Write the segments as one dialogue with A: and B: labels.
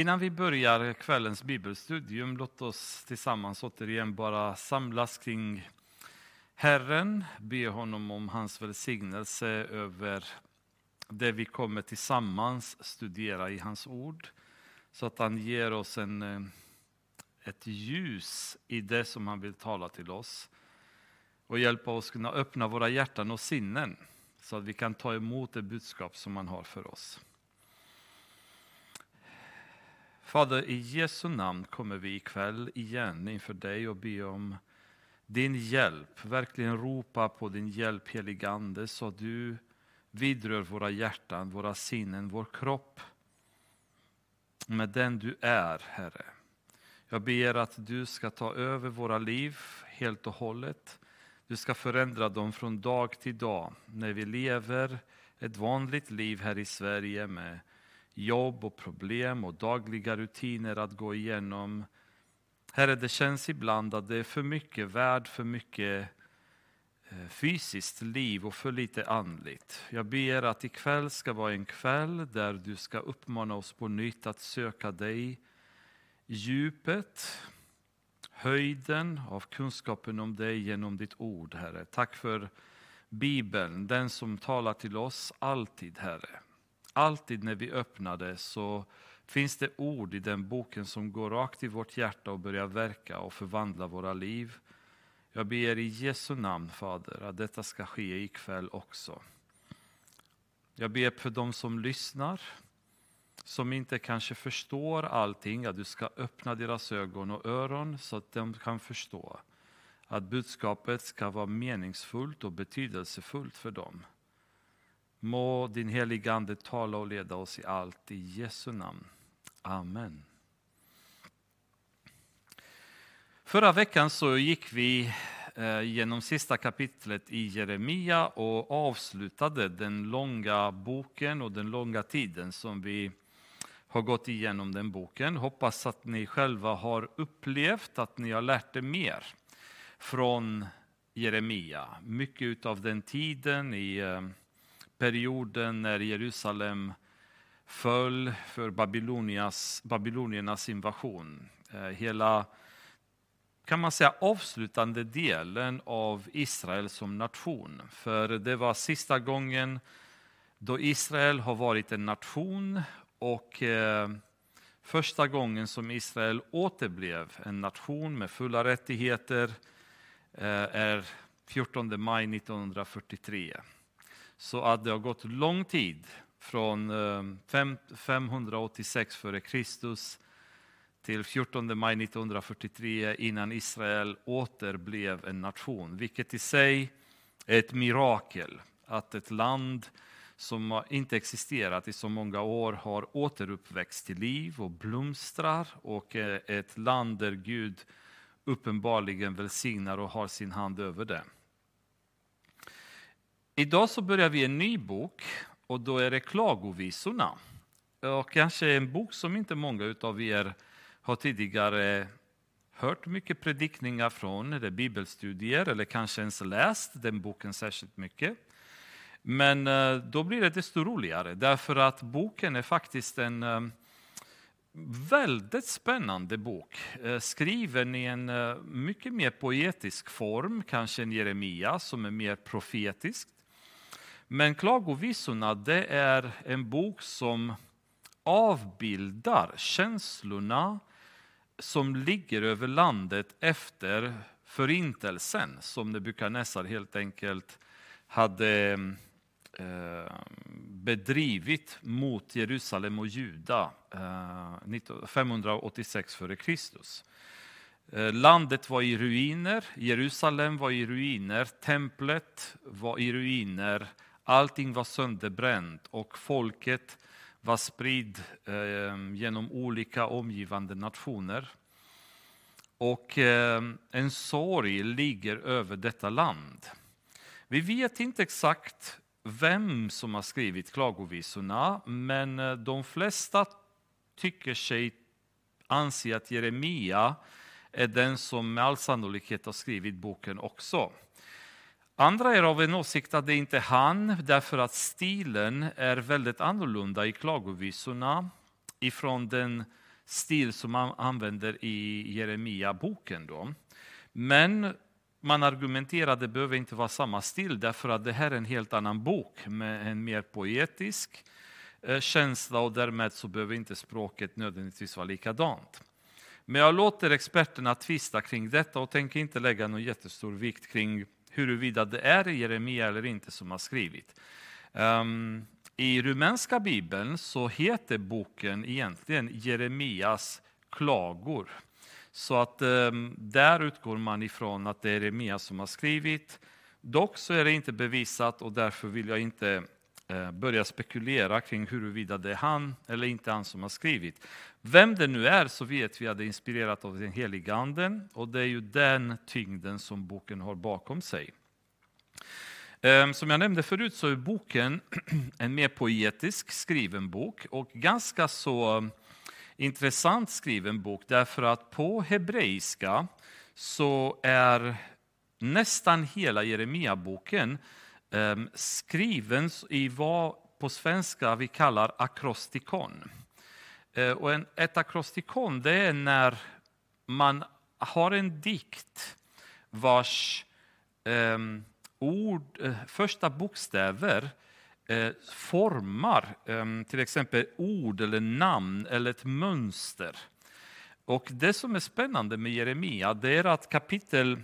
A: Innan vi börjar kvällens bibelstudium, låt oss tillsammans återigen bara samlas kring Herren, be honom om hans välsignelse över det vi kommer tillsammans studera i hans ord, så att han ger oss en, eh, ett ljus i det som han vill tala till oss och hjälpa oss kunna öppna våra hjärtan och sinnen så att vi kan ta emot det budskap som han har för oss. Fader, i Jesu namn kommer vi ikväll igen inför dig och be om din hjälp. Verkligen ropa på din hjälp, heligande, så att du vidrör våra hjärtan, våra sinnen, vår kropp med den du är, Herre. Jag ber att du ska ta över våra liv helt och hållet. Du ska förändra dem från dag till dag när vi lever ett vanligt liv här i Sverige med jobb och problem och dagliga rutiner att gå igenom. Herre, det känns ibland att det är för mycket värld, för mycket eh, fysiskt liv och för lite andligt. Jag ber att ikväll ska vara en kväll där du ska uppmana oss på nytt att söka dig, djupet, höjden av kunskapen om dig genom ditt ord, Herre. Tack för Bibeln, den som talar till oss alltid, Herre. Alltid när vi öppnar det så finns det ord i den boken som går rakt i vårt hjärta och börjar verka och förvandla våra liv. Jag ber i Jesu namn, Fader, att detta ska ske ikväll också. Jag ber för dem som lyssnar, som inte kanske förstår allting, att du ska öppna deras ögon och öron så att de kan förstå att budskapet ska vara meningsfullt och betydelsefullt för dem. Må din heliga Ande tala och leda oss i allt i Jesu namn. Amen. Förra veckan så gick vi eh, genom sista kapitlet i Jeremia och avslutade den långa boken och den långa tiden som vi har gått igenom den boken. Hoppas att ni själva har upplevt att ni har lärt er mer från Jeremia. Mycket av den tiden i eh, perioden när Jerusalem föll för babyloniernas invasion. Eh, hela kan man säga avslutande delen av Israel som nation. För det var sista gången då Israel har varit en nation och eh, första gången som Israel återblev en nation med fulla rättigheter eh, är 14 maj 1943. Så att det har gått lång tid från eh, 586 f.Kr. till 14 maj 1943 innan Israel åter blev en nation, vilket i sig är ett mirakel att ett land som inte existerat i så många år har återuppväxt till liv och blomstrar och är ett land där Gud uppenbarligen välsignar och har sin hand över det. Idag så börjar vi en ny bok och då är det Klagovisorna. Och kanske en bok som inte många av er har tidigare hört mycket predikningar från, eller bibelstudier, eller kanske ens läst den boken särskilt mycket. Men eh, då blir det desto roligare, därför att boken är faktiskt en eh, väldigt spännande bok, eh, skriven i en mycket mer poetisk form, kanske en Jeremia, som är mer profetisk. Men Klagovisorna det är en bok som avbildar känslorna som ligger över landet efter förintelsen som Nebukadnessar helt enkelt hade eh, bedrivit mot Jerusalem och Juda eh, 586 f.Kr. Eh, landet var i ruiner, Jerusalem var i ruiner, templet var i ruiner, Allting var sönderbränt och folket var spridd eh, genom olika omgivande nationer. Och eh, en sorg ligger över detta land. Vi vet inte exakt vem som har skrivit klagovisorna, men eh, de flesta tycker sig anse att Jeremia är den som med all sannolikhet har skrivit boken också. Andra är av en åsikt att det inte är han, därför att stilen är väldigt annorlunda i klagovisorna ifrån den stil som man använder i Jeremia-boken. Då. Men man argumenterar att det behöver inte vara samma stil därför att det här är en helt annan bok med en mer poetisk eh, känsla och därmed så behöver inte språket nödvändigtvis vara likadant. Men jag låter experterna tvista kring detta och tänker inte lägga någon jättestor vikt kring huruvida det är Jeremia eller inte som har skrivit. Um, I rumänska bibeln så heter boken egentligen Jeremias klagor. Så att um, där utgår man ifrån att det är Jeremia som har skrivit. Dock så är det inte bevisat och därför vill jag inte Eh, börjar spekulera kring huruvida det är han eller inte han som har skrivit. Vem det nu är så vet vi att det är inspirerat av den helige anden och det är ju den tyngden som boken har bakom sig. Eh, som jag nämnde förut så är boken en mer poetisk skriven bok och ganska så eh, intressant skriven bok därför att på hebreiska så är nästan hela Jeremia-boken Ehm, skriven i vad på svenska vi kallar akrostikon. Eh, och en, ett akrostikon det är när man har en dikt vars ehm, eh, ord, första bokstäver eh, formar eh, till exempel ord eller namn eller ett mönster. Och Det som är spännande med Jeremia det är att kapitel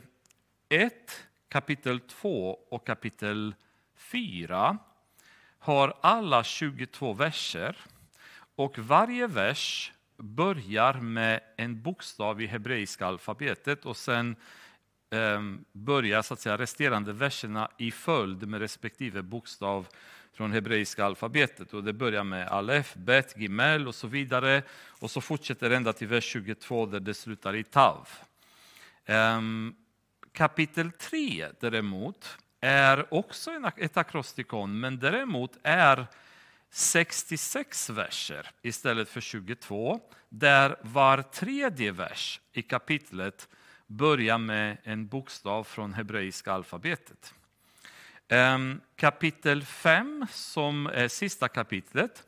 A: 1, kapitel 2 och kapitel 4 har alla 22 verser och varje vers börjar med en bokstav i hebreiska alfabetet och sen ehm, börjar så att säga, resterande verserna i följd med respektive bokstav från hebreiska alfabetet. Och det börjar med alef, bet, gimel och så vidare. Och så fortsätter ända till vers 22 där det slutar i tav. Ehm, Kapitel 3 däremot är också ett akrostikon, men däremot är 66 verser istället för 22, där var tredje vers i kapitlet börjar med en bokstav från hebreiska alfabetet. Ehm, kapitel 5, som är sista kapitlet,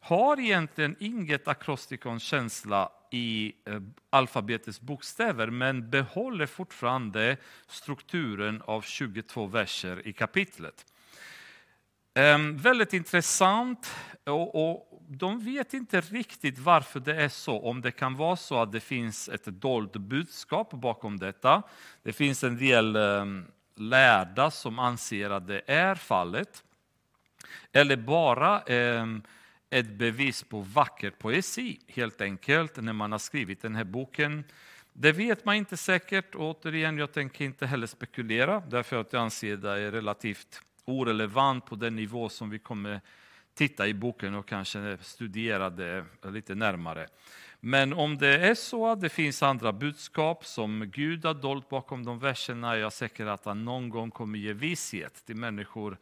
A: har egentligen inget akrostikon-känsla i eh, alfabetets bokstäver men behåller fortfarande strukturen av 22 verser i kapitlet. Ehm, väldigt intressant. Och, och, de vet inte riktigt varför det är så. Om det kan vara så att det finns ett dolt budskap bakom detta. Det finns en del ehm, lärda som anser att det är fallet. Eller bara ehm, ett bevis på vacker poesi, helt enkelt, när man har skrivit den här boken. Det vet man inte säkert. Återigen, jag tänker inte heller spekulera, därför att jag anser att det är relativt orelevant på den nivå som vi kommer titta i boken och kanske studera det lite närmare. Men om det är så att det finns andra budskap som Gud har dolt bakom de verserna är jag säker att han någon gång kommer ge vishet till människor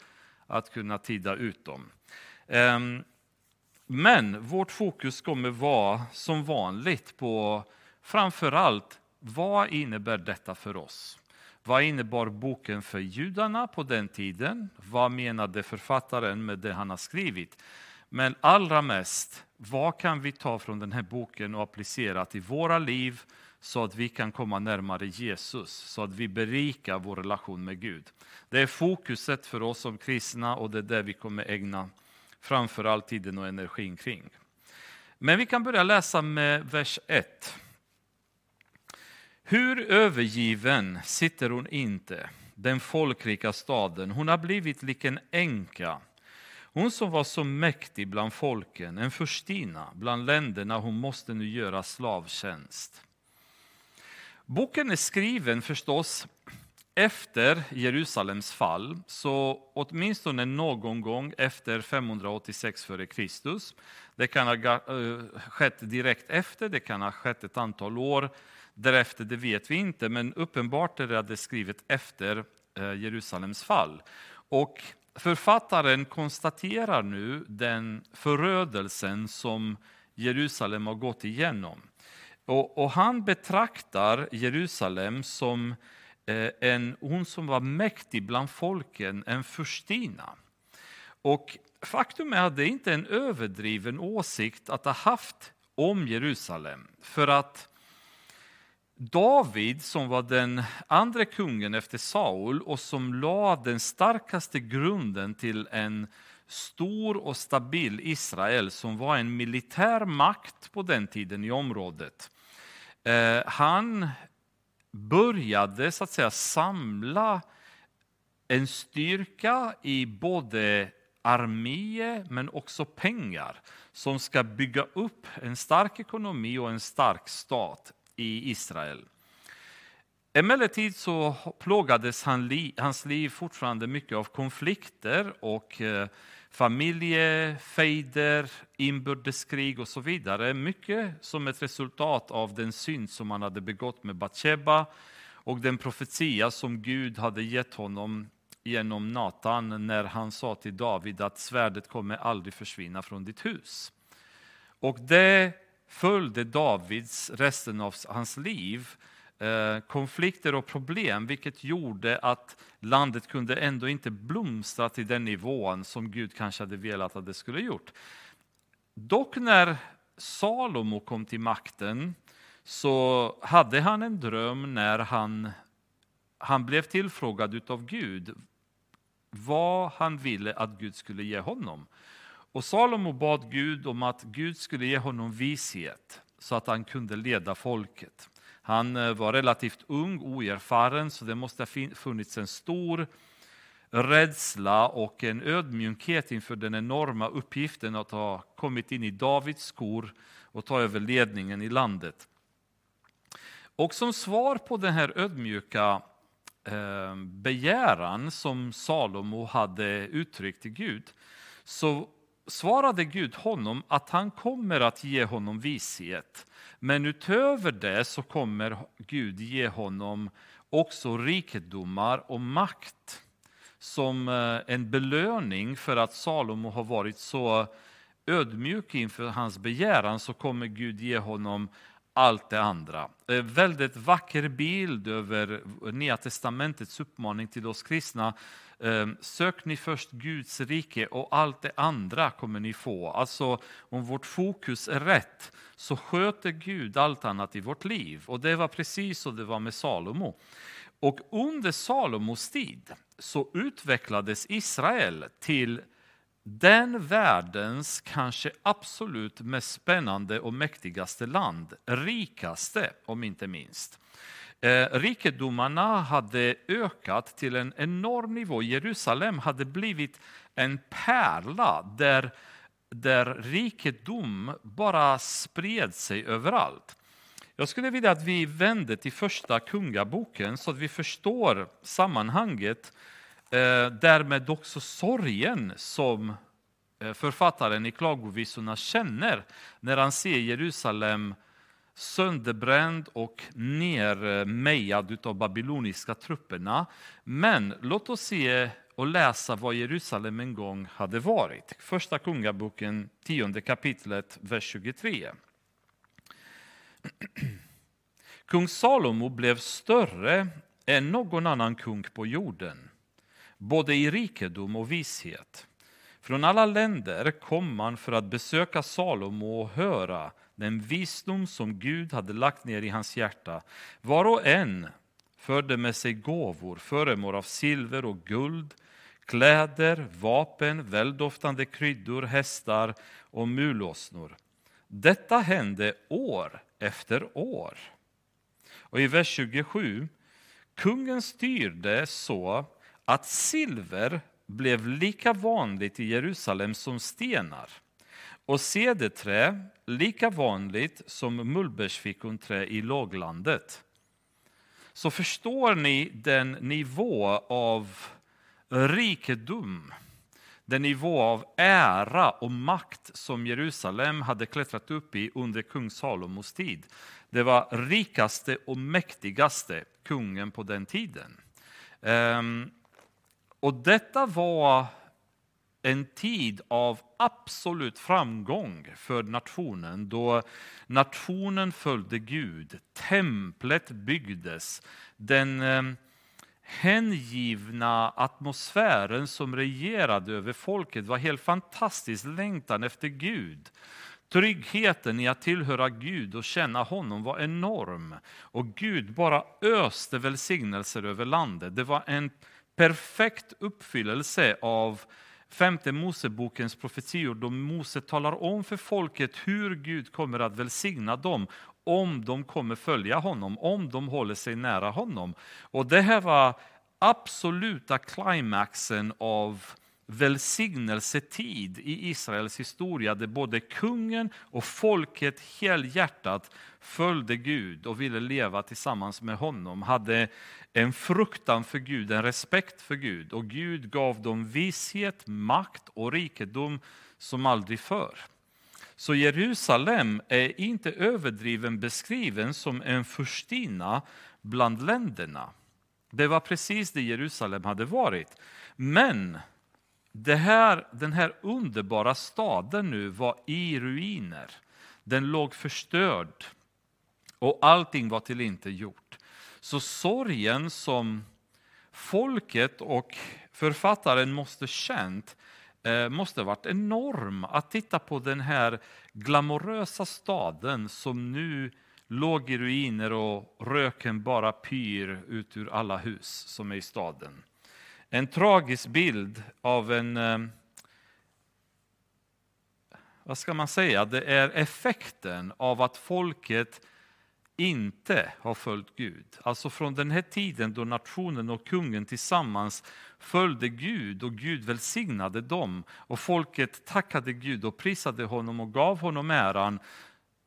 A: att kunna tyda ut dem. Ehm, men vårt fokus kommer vara som vanligt på framför allt vad innebär detta för oss? Vad innebar boken för judarna på den tiden? Vad menade författaren med det han har skrivit? Men allra mest, vad kan vi ta från den här boken och applicera till våra liv så att vi kan komma närmare Jesus, så att vi berikar vår relation med Gud. Det är fokuset för oss som kristna och det är det vi kommer ägna framför allt tiden och energin kring. Men vi kan börja läsa med vers 1. Hur övergiven sitter hon inte, den folkrika staden. Hon har blivit lik en änka. Hon som var så mäktig bland folken, en furstina bland länderna, hon måste nu göra slavtjänst. Boken är skriven förstås efter Jerusalems fall, så åtminstone någon gång efter 586 f.Kr. Det kan ha eh, skett direkt efter, det kan ha skett ett antal år Därefter, det vet vi inte, men uppenbart är det att det är skrivet efter eh, Jerusalems fall. Och författaren konstaterar nu den förödelsen som Jerusalem har gått igenom. Och, och han betraktar Jerusalem som Eh, en, hon som var mäktig bland folken, en furstina. Och faktum är att det inte är en överdriven åsikt att ha haft om Jerusalem. För att David, som var den andra kungen efter Saul och som la den starkaste grunden till en stor och stabil Israel som var en militär makt på den tiden i området. Eh, han började så att säga samla en styrka i både armé men också pengar som ska bygga upp en stark ekonomi och en stark stat i Israel. Emellertid så plågades hans liv fortfarande mycket av konflikter och eh, familjefejder, inbördeskrig och så vidare. Mycket som ett resultat av den synd som han hade begått med Batsheba och den profetia som Gud hade gett honom genom Natan när han sa till David att svärdet kommer aldrig försvinna från ditt hus. Och det följde Davids resten av hans liv Eh, konflikter och problem, vilket gjorde att landet kunde ändå inte blomstra till den nivån som Gud kanske hade velat att det skulle gjort. Dock när Salomo kom till makten så hade han en dröm när han, han blev tillfrågad av Gud vad han ville att Gud skulle ge honom. Och Salomo bad Gud om att Gud skulle ge honom vishet så att han kunde leda folket. Han eh, var relativt ung, oerfaren, så det måste ha funnits en stor rädsla och en ödmjukhet inför den enorma uppgiften att ha kommit in i Davids skor och ta över ledningen i landet. Och som svar på den här ödmjuka eh, begäran som Salomo hade uttryckt till Gud så svarade Gud honom att han kommer att ge honom vishet. Men utöver det så kommer Gud ge honom också rikedomar och makt som eh, en belöning för att Salomo har varit så ödmjuk inför hans begäran så kommer Gud ge honom allt det andra. En väldigt vacker bild över Nya testamentets uppmaning till oss kristna. Eh, sök ni först Guds rike och allt det andra kommer ni få. Alltså om vårt fokus är rätt så sköter Gud allt annat i vårt liv. Och det var precis så det var med Salomo. Och under Salomos tid så utvecklades Israel till den världens kanske absolut mest spännande och mäktigaste land, rikaste om inte minst. Eh, rikedomarna hade ökat till en enorm nivå. Jerusalem hade blivit en pärla där, där rikedom bara spred sig överallt. Jag skulle vilja att vi vänder till första kungaboken så att vi förstår sammanhanget Eh, därmed också sorgen som eh, författaren i Klagovisorna känner när han ser Jerusalem sönderbränd och nermejad av babyloniska trupperna. Men låt oss se och läsa vad Jerusalem en gång hade varit. Första Kungaboken, tionde kapitlet, vers 23. Kung Salomo blev större än någon annan kung på jorden både i rikedom och vishet. Från alla länder kom man för att besöka Salomo och höra den visdom som Gud hade lagt ner i hans hjärta. Var och en förde med sig gåvor, föremål av silver och guld, kläder, vapen, väldoftande kryddor, hästar och mulåsnor. Detta hände år efter år. Och i vers 27, kungen styrde så att silver blev lika vanligt i Jerusalem som stenar och cederträ lika vanligt som mullbärsfikonträ i låglandet. Så förstår ni den nivå av rikedom, den nivå av ära och makt som Jerusalem hade klättrat upp i under kung Salomos tid. Det var rikaste och mäktigaste kungen på den tiden. Ehm, och detta var en tid av absolut framgång för nationen då nationen följde Gud, templet byggdes, den eh, hängivna atmosfären som regerade över folket var helt fantastisk, längtan efter Gud. Tryggheten i att tillhöra Gud och känna honom var enorm. Och Gud bara öste välsignelser över landet. Det var en perfekt uppfyllelse av femte Mosebokens profetior då Mose talar om för folket hur Gud kommer att välsigna dem om de kommer följa honom, om de håller sig nära honom. Och det här var absoluta klimaxen av välsignelsetid i Israels historia där både kungen och folket helhjärtat följde Gud och ville leva tillsammans med honom, hade en fruktan för Gud, en respekt för Gud och Gud gav dem vishet, makt och rikedom som aldrig förr. Så Jerusalem är inte överdriven beskriven som en furstina bland länderna. Det var precis det Jerusalem hade varit. Men det här, den här underbara staden nu var i ruiner. Den låg förstörd och allting var till inte gjort. Så sorgen som folket och författaren måste känt måste måste varit enorm att titta på den här glamorösa staden som nu låg i ruiner och röken bara pyr ut ur alla hus som är i staden. En tragisk bild av en eh, vad ska man säga, det är effekten av att folket inte har följt Gud. Alltså från den här tiden då nationen och kungen tillsammans följde Gud och Gud välsignade dem och folket tackade Gud och prisade honom och gav honom äran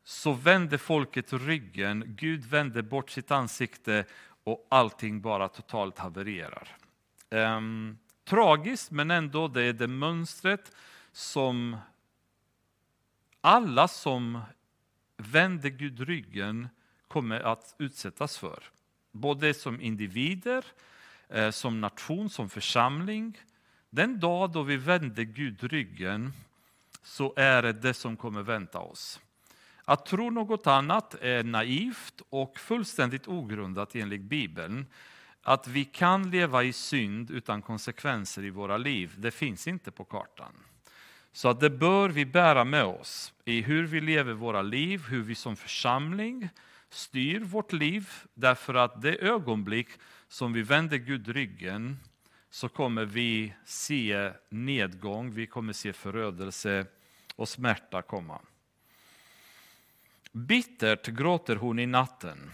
A: så vände folket ryggen, Gud vände bort sitt ansikte och allting bara totalt havererar. Um, tragiskt men ändå det är det mönstret som alla som vänder Gud ryggen kommer att utsättas för. Både som individer, eh, som nation, som församling. Den dag då vi vänder Gud ryggen så är det det som kommer vänta oss. Att tro något annat är naivt och fullständigt ogrundat enligt Bibeln. Att vi kan leva i synd utan konsekvenser i våra liv, det finns inte på kartan. Så att det bör vi bära med oss i hur vi lever våra liv, hur vi som församling styr vårt liv. Därför att det ögonblick som vi vänder Gud ryggen så kommer vi se nedgång, vi kommer se förödelse och smärta komma. Bittert gråter hon i natten.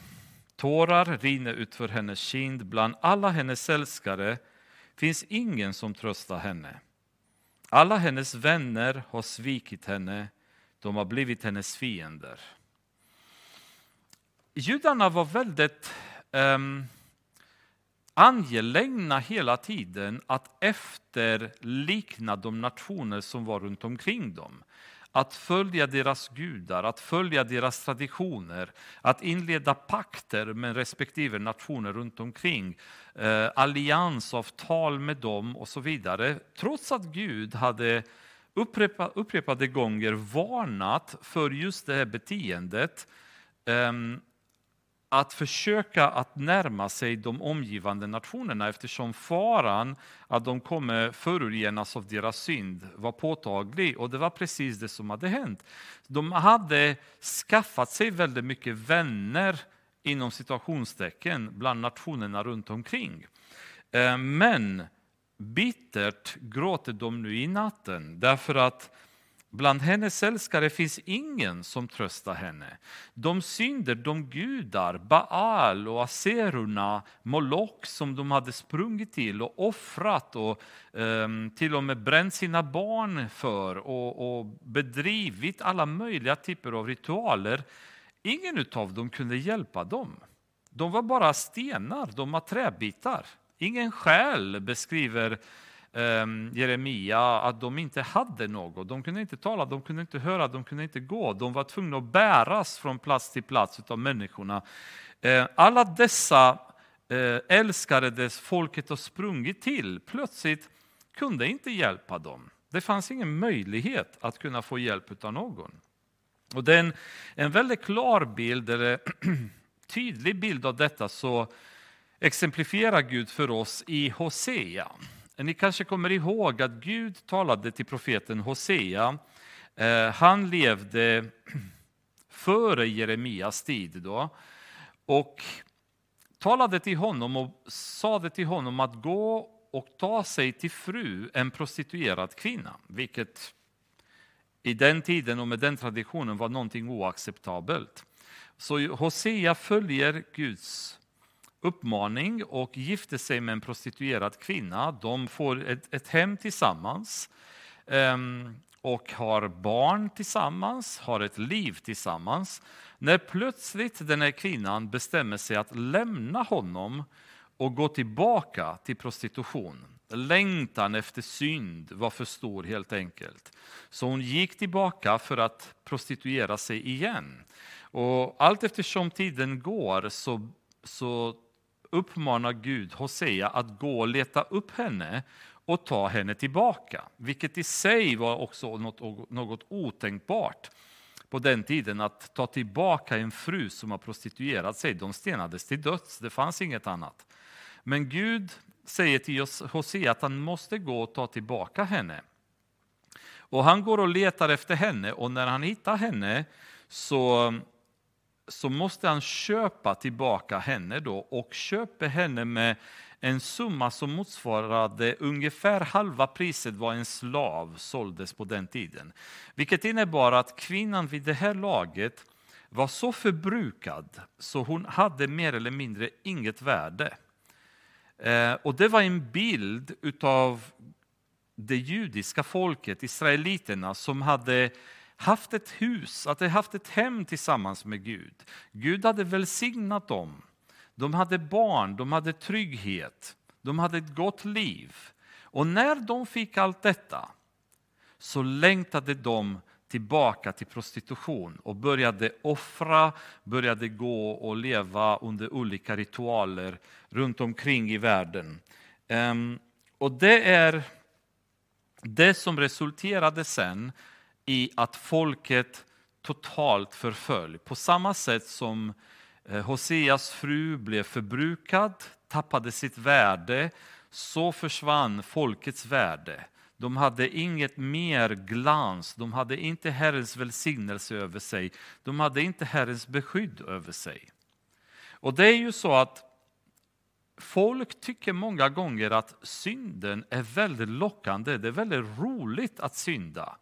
A: Tårar rinner utför hennes kind. Bland alla hennes älskare finns ingen som tröstar henne. Alla hennes vänner har svikit henne. De har blivit hennes fiender. Judarna var väldigt um, angelägna hela tiden att efterlikna de nationer som var runt omkring dem att följa deras gudar, att följa deras traditioner, att inleda pakter med respektive nationer runt omkring, eh, alliansavtal med dem och så vidare. Trots att Gud hade upprepa, upprepade gånger varnat för just det här beteendet eh, att försöka att närma sig de omgivande nationerna eftersom faran att de kommer förorenas av deras synd var påtaglig och det var precis det som hade hänt. De hade skaffat sig väldigt mycket vänner inom situationstecken bland nationerna runt omkring. Eh, men bittert gråter de nu i natten därför att Bland hennes älskare finns ingen som tröstar henne. De synder, de gudar, Baal och Aserorna, Moloch som de hade sprungit till och offrat och eh, till och med bränt sina barn för och, och bedrivit alla möjliga typer av ritualer. Ingen av dem kunde hjälpa dem. De var bara stenar, de var träbitar. Ingen själ beskriver Ehm, Jeremia att de inte hade något. De kunde inte tala, de kunde inte höra, de kunde inte gå. De var tvungna att bäras från plats till plats av människorna. Ehm, alla dessa eh, älskare dess folket har sprungit till plötsligt kunde inte hjälpa dem. Det fanns ingen möjlighet att kunna få hjälp av någon. Och det är en, en väldigt klar bild, eller tydlig bild av detta så exemplifierar Gud för oss i Hosea. Ni kanske kommer ihåg att Gud talade till profeten Hosea eh, han levde före Jeremias tid då och talade till honom och sade till honom att gå och ta sig till fru en prostituerad kvinna, vilket i den tiden och med den traditionen var någonting oacceptabelt. Så Hosea följer Guds uppmaning och gifter sig med en prostituerad kvinna. De får ett, ett hem tillsammans um, och har barn tillsammans, har ett liv tillsammans. När plötsligt den här kvinnan bestämmer sig att lämna honom och gå tillbaka till prostitution. Längtan efter synd var för stor helt enkelt. Så hon gick tillbaka för att prostituera sig igen. Och allt eftersom tiden går så, så uppmanar Gud Hosea att gå och leta upp henne och ta henne tillbaka. Vilket i sig var också något, något otänkbart på den tiden att ta tillbaka en fru som har prostituerat sig. De stenades till döds, det fanns inget annat. Men Gud säger till Hosea att han måste gå och ta tillbaka henne. Och han går och letar efter henne och när han hittar henne så, så måste han köpa tillbaka henne då och köper henne med en summa som motsvarade ungefär halva priset vad en slav såldes på den tiden. Vilket innebar att kvinnan vid det här laget var så förbrukad så hon hade mer eller mindre inget värde. Eh, och det var en bild utav det judiska folket, israeliterna, som hade haft ett hus, att de haft ett hem tillsammans med Gud. Gud hade välsignat dem. De hade barn, de hade trygghet, de hade ett gott liv. Och när de fick allt detta så längtade de tillbaka till prostitution och började offra, började gå och leva under olika ritualer runt omkring i världen. Ehm, och det är det som resulterade sen i att folket totalt förföll. På samma sätt som eh, Hoseas fru blev förbrukad, tappade sitt värde, så försvann folkets värde. De hade inget mer glans, de hade inte Herrens välsignelse över sig, de hade inte Herrens beskydd över sig. Och det är ju så att folk tycker många gånger att synden är väldigt lockande, det är väldigt roligt att synda.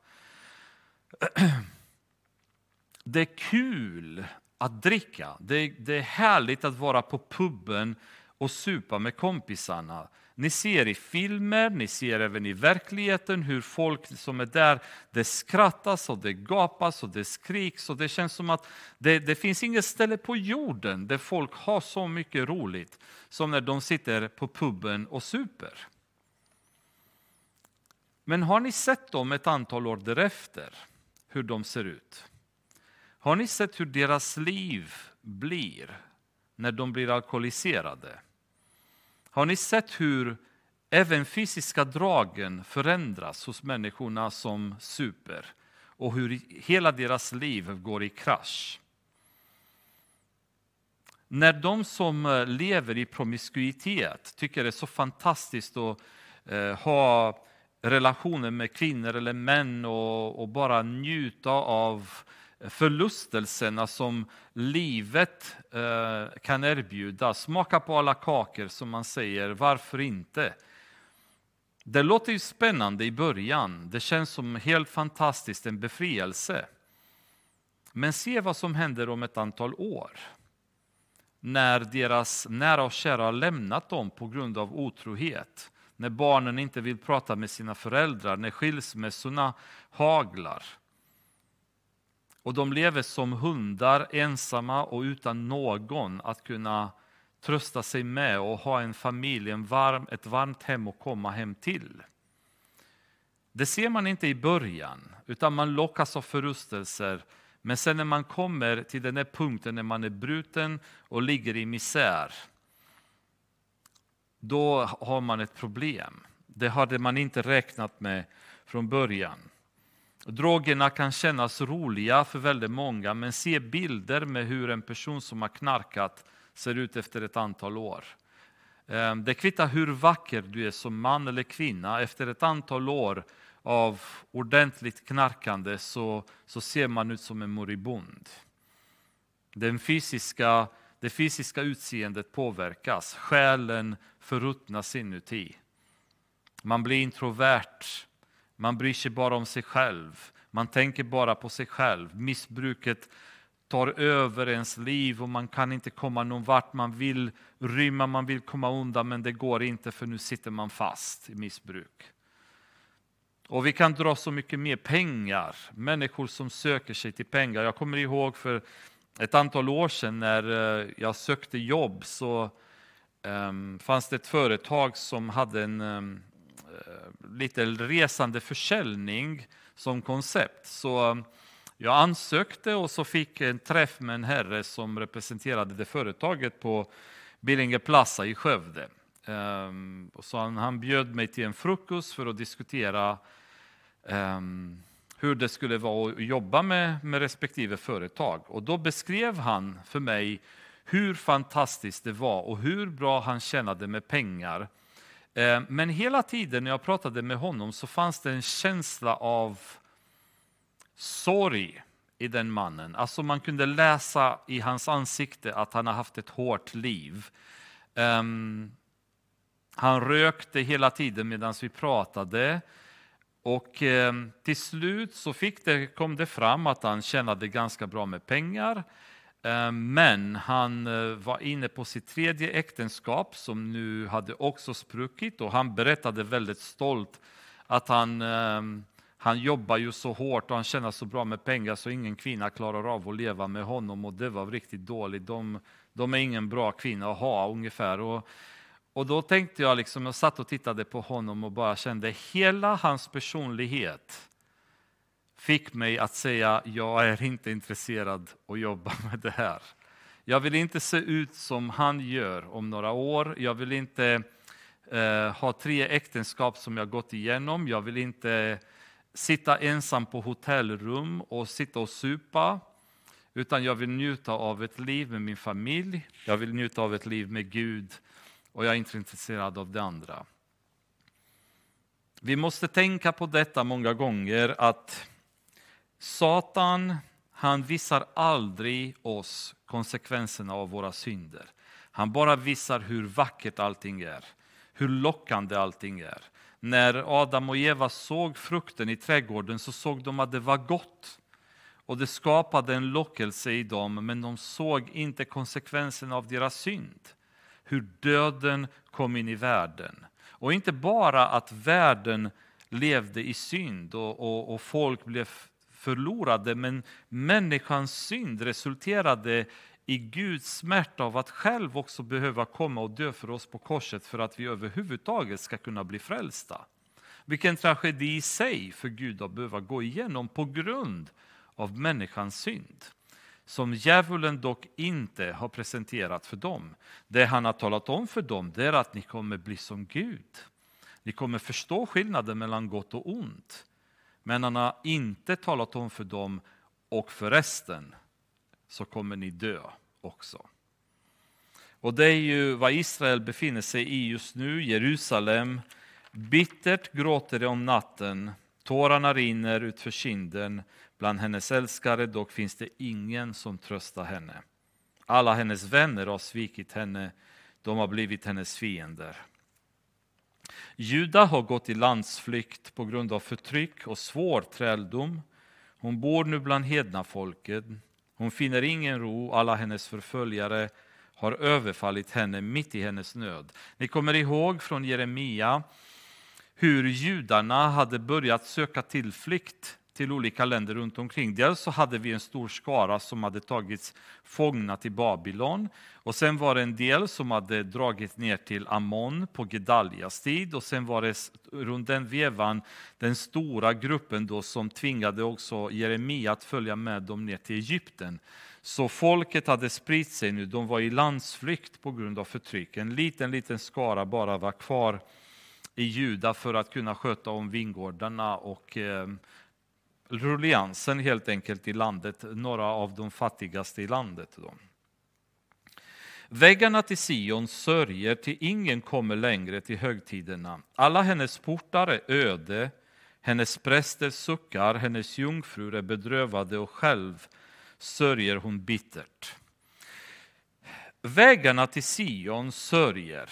A: Det är kul att dricka, det är, det är härligt att vara på puben och supa med kompisarna. Ni ser i filmer, ni ser även i verkligheten hur folk som är där, det skrattas och det gapas och det skriks och det känns som att det, det finns inget ställe på jorden där folk har så mycket roligt som när de sitter på puben och super. Men har ni sett dem ett antal år därefter, hur de ser ut? Har ni sett hur deras liv blir när de blir alkoholiserade? Har ni sett hur även fysiska dragen förändras hos människorna som super och hur hela deras liv går i krasch? När de som eh, lever i promiskuitet tycker det är så fantastiskt att eh, ha relationer med kvinnor eller män och, och bara njuta av förlustelserna som livet eh, kan erbjuda. Smaka på alla kakor som man säger, varför inte? Det låter ju spännande i början, det känns som helt fantastiskt, en befrielse. Men se vad som händer om ett antal år. När deras nära och kära har lämnat dem på grund av otrohet. När barnen inte vill prata med sina föräldrar, när skilsmässorna haglar och de lever som hundar ensamma och utan någon att kunna trösta sig med och ha en familj, en varm, ett varmt hem att komma hem till. Det ser man inte i början, utan man lockas av förrustelser. Men sen när man kommer till den här punkten när man är bruten och ligger i misär, då har man ett problem. Det hade man inte räknat med från början. Drogerna kan kännas roliga för väldigt många, men se bilder med hur en person som har knarkat ser ut efter ett antal år. Ehm, det kvittar hur vacker du är som man eller kvinna, efter ett antal år av ordentligt knarkande så, så ser man ut som en moribund. Den fysiska, det fysiska utseendet påverkas, själen förruttnas inuti. Man blir introvert, man bryr sig bara om sig själv, man tänker bara på sig själv. Missbruket tar över ens liv och man kan inte komma någon vart. Man vill rymma, man vill komma undan men det går inte för nu sitter man fast i missbruk. Och vi kan dra så mycket mer pengar, människor som söker sig till pengar. Jag kommer ihåg för ett antal år sedan när eh, jag sökte jobb så um, fanns det ett företag som hade en um, lite resande försäljning som koncept. Så um, jag ansökte och så fick en träff med en herre som representerade det företaget på Billinge Plaza i Skövde. Um, så han, han bjöd mig till en frukost för att diskutera um, hur det skulle vara att jobba med, med respektive företag. Och då beskrev han för mig hur fantastiskt det var och hur bra han tjänade med pengar. Eh, men hela tiden när jag pratade med honom så fanns det en känsla av sorg i den mannen. Alltså man kunde läsa i hans ansikte att han har haft ett hårt liv. Um, han rökte hela tiden medan vi pratade. Och eh, till slut så fick det, kom det fram att han tjänade ganska bra med pengar. Eh, men han eh, var inne på sitt tredje äktenskap som nu hade också spruckit och han berättade väldigt stolt att han ehm, han jobbar ju så hårt och han tjänar så bra med pengar så ingen kvinna klarar av att leva med honom och det var riktigt dåligt. De, de är ingen bra kvinna att ha ungefär. Och, och då tänkte jag, liksom, jag satt och tittade på honom och bara kände hela hans personlighet fick mig att säga, jag är inte intresserad att jobba med det här. Jag vill inte se ut som han gör om några år. Jag vill inte eh, ha tre äktenskap som jag gått igenom. Jag vill inte sitta ensam på hotellrum och sitta och supa. Utan jag vill njuta av ett liv med min familj, jag vill njuta av ett liv med Gud och jag är inte intresserad av det andra. Vi måste tänka på detta många gånger att Satan, han visar aldrig oss konsekvenserna av våra synder. Han bara visar hur vackert allting är, hur lockande allting är när Adam och Eva såg frukten i trädgården så såg de att det var gott. Och det skapade en lockelse i dem, men de såg inte konsekvenserna av deras synd. Hur döden kom in i världen. Och inte bara att världen levde i synd och, och, och folk blev förlorade, men människans synd resulterade i Guds smärta av att själv också behöva komma och dö för oss på korset för att vi överhuvudtaget ska kunna bli frälsta. Vilken tragedi i sig för Gud att behöva gå igenom på grund av människans synd. Som djävulen dock inte har presenterat för dem. Det han har talat om för dem det är att ni kommer bli som Gud. Ni kommer förstå skillnaden mellan gott och ont. Men han har inte talat om för dem och förresten så kommer ni dö också. Och det är ju vad Israel befinner sig i just nu, Jerusalem. Bittert gråter de om natten, tårarna rinner utför kinden. Bland hennes älskare dock finns det ingen som tröstar henne. Alla hennes vänner har svikit henne, de har blivit hennes fiender. Juda har gått i landsflykt på grund av förtryck och svår träldom. Hon bor nu bland hedna folket. Hon finner ingen ro, alla hennes förföljare har överfallit henne mitt i hennes nöd. Ni kommer ihåg från Jeremia hur judarna hade börjat söka tillflykt till olika länder runt omkring. Dels så hade vi en stor skara som hade tagits fångna till Babylon. Och sen var det en del som hade dragit ner till Ammon på Gedalias tid. Och sen var det runt den vevan den stora gruppen då som tvingade också Jeremia att följa med dem ner till Egypten. Så folket hade spritt sig nu, de var i landsflykt på grund av förtryck. En liten, liten skara bara var kvar i Juda för att kunna sköta om vingårdarna och eh, eh, helt enkelt i landet, några av de fattigaste i landet. Då. Väggarna till Sion sörjer till ingen kommer längre till högtiderna. Alla hennes portar är öde, Hennes präster suckar, hennes jungfrur är bedrövade och själv sörjer hon bittert. Vägarna till Sion sörjer.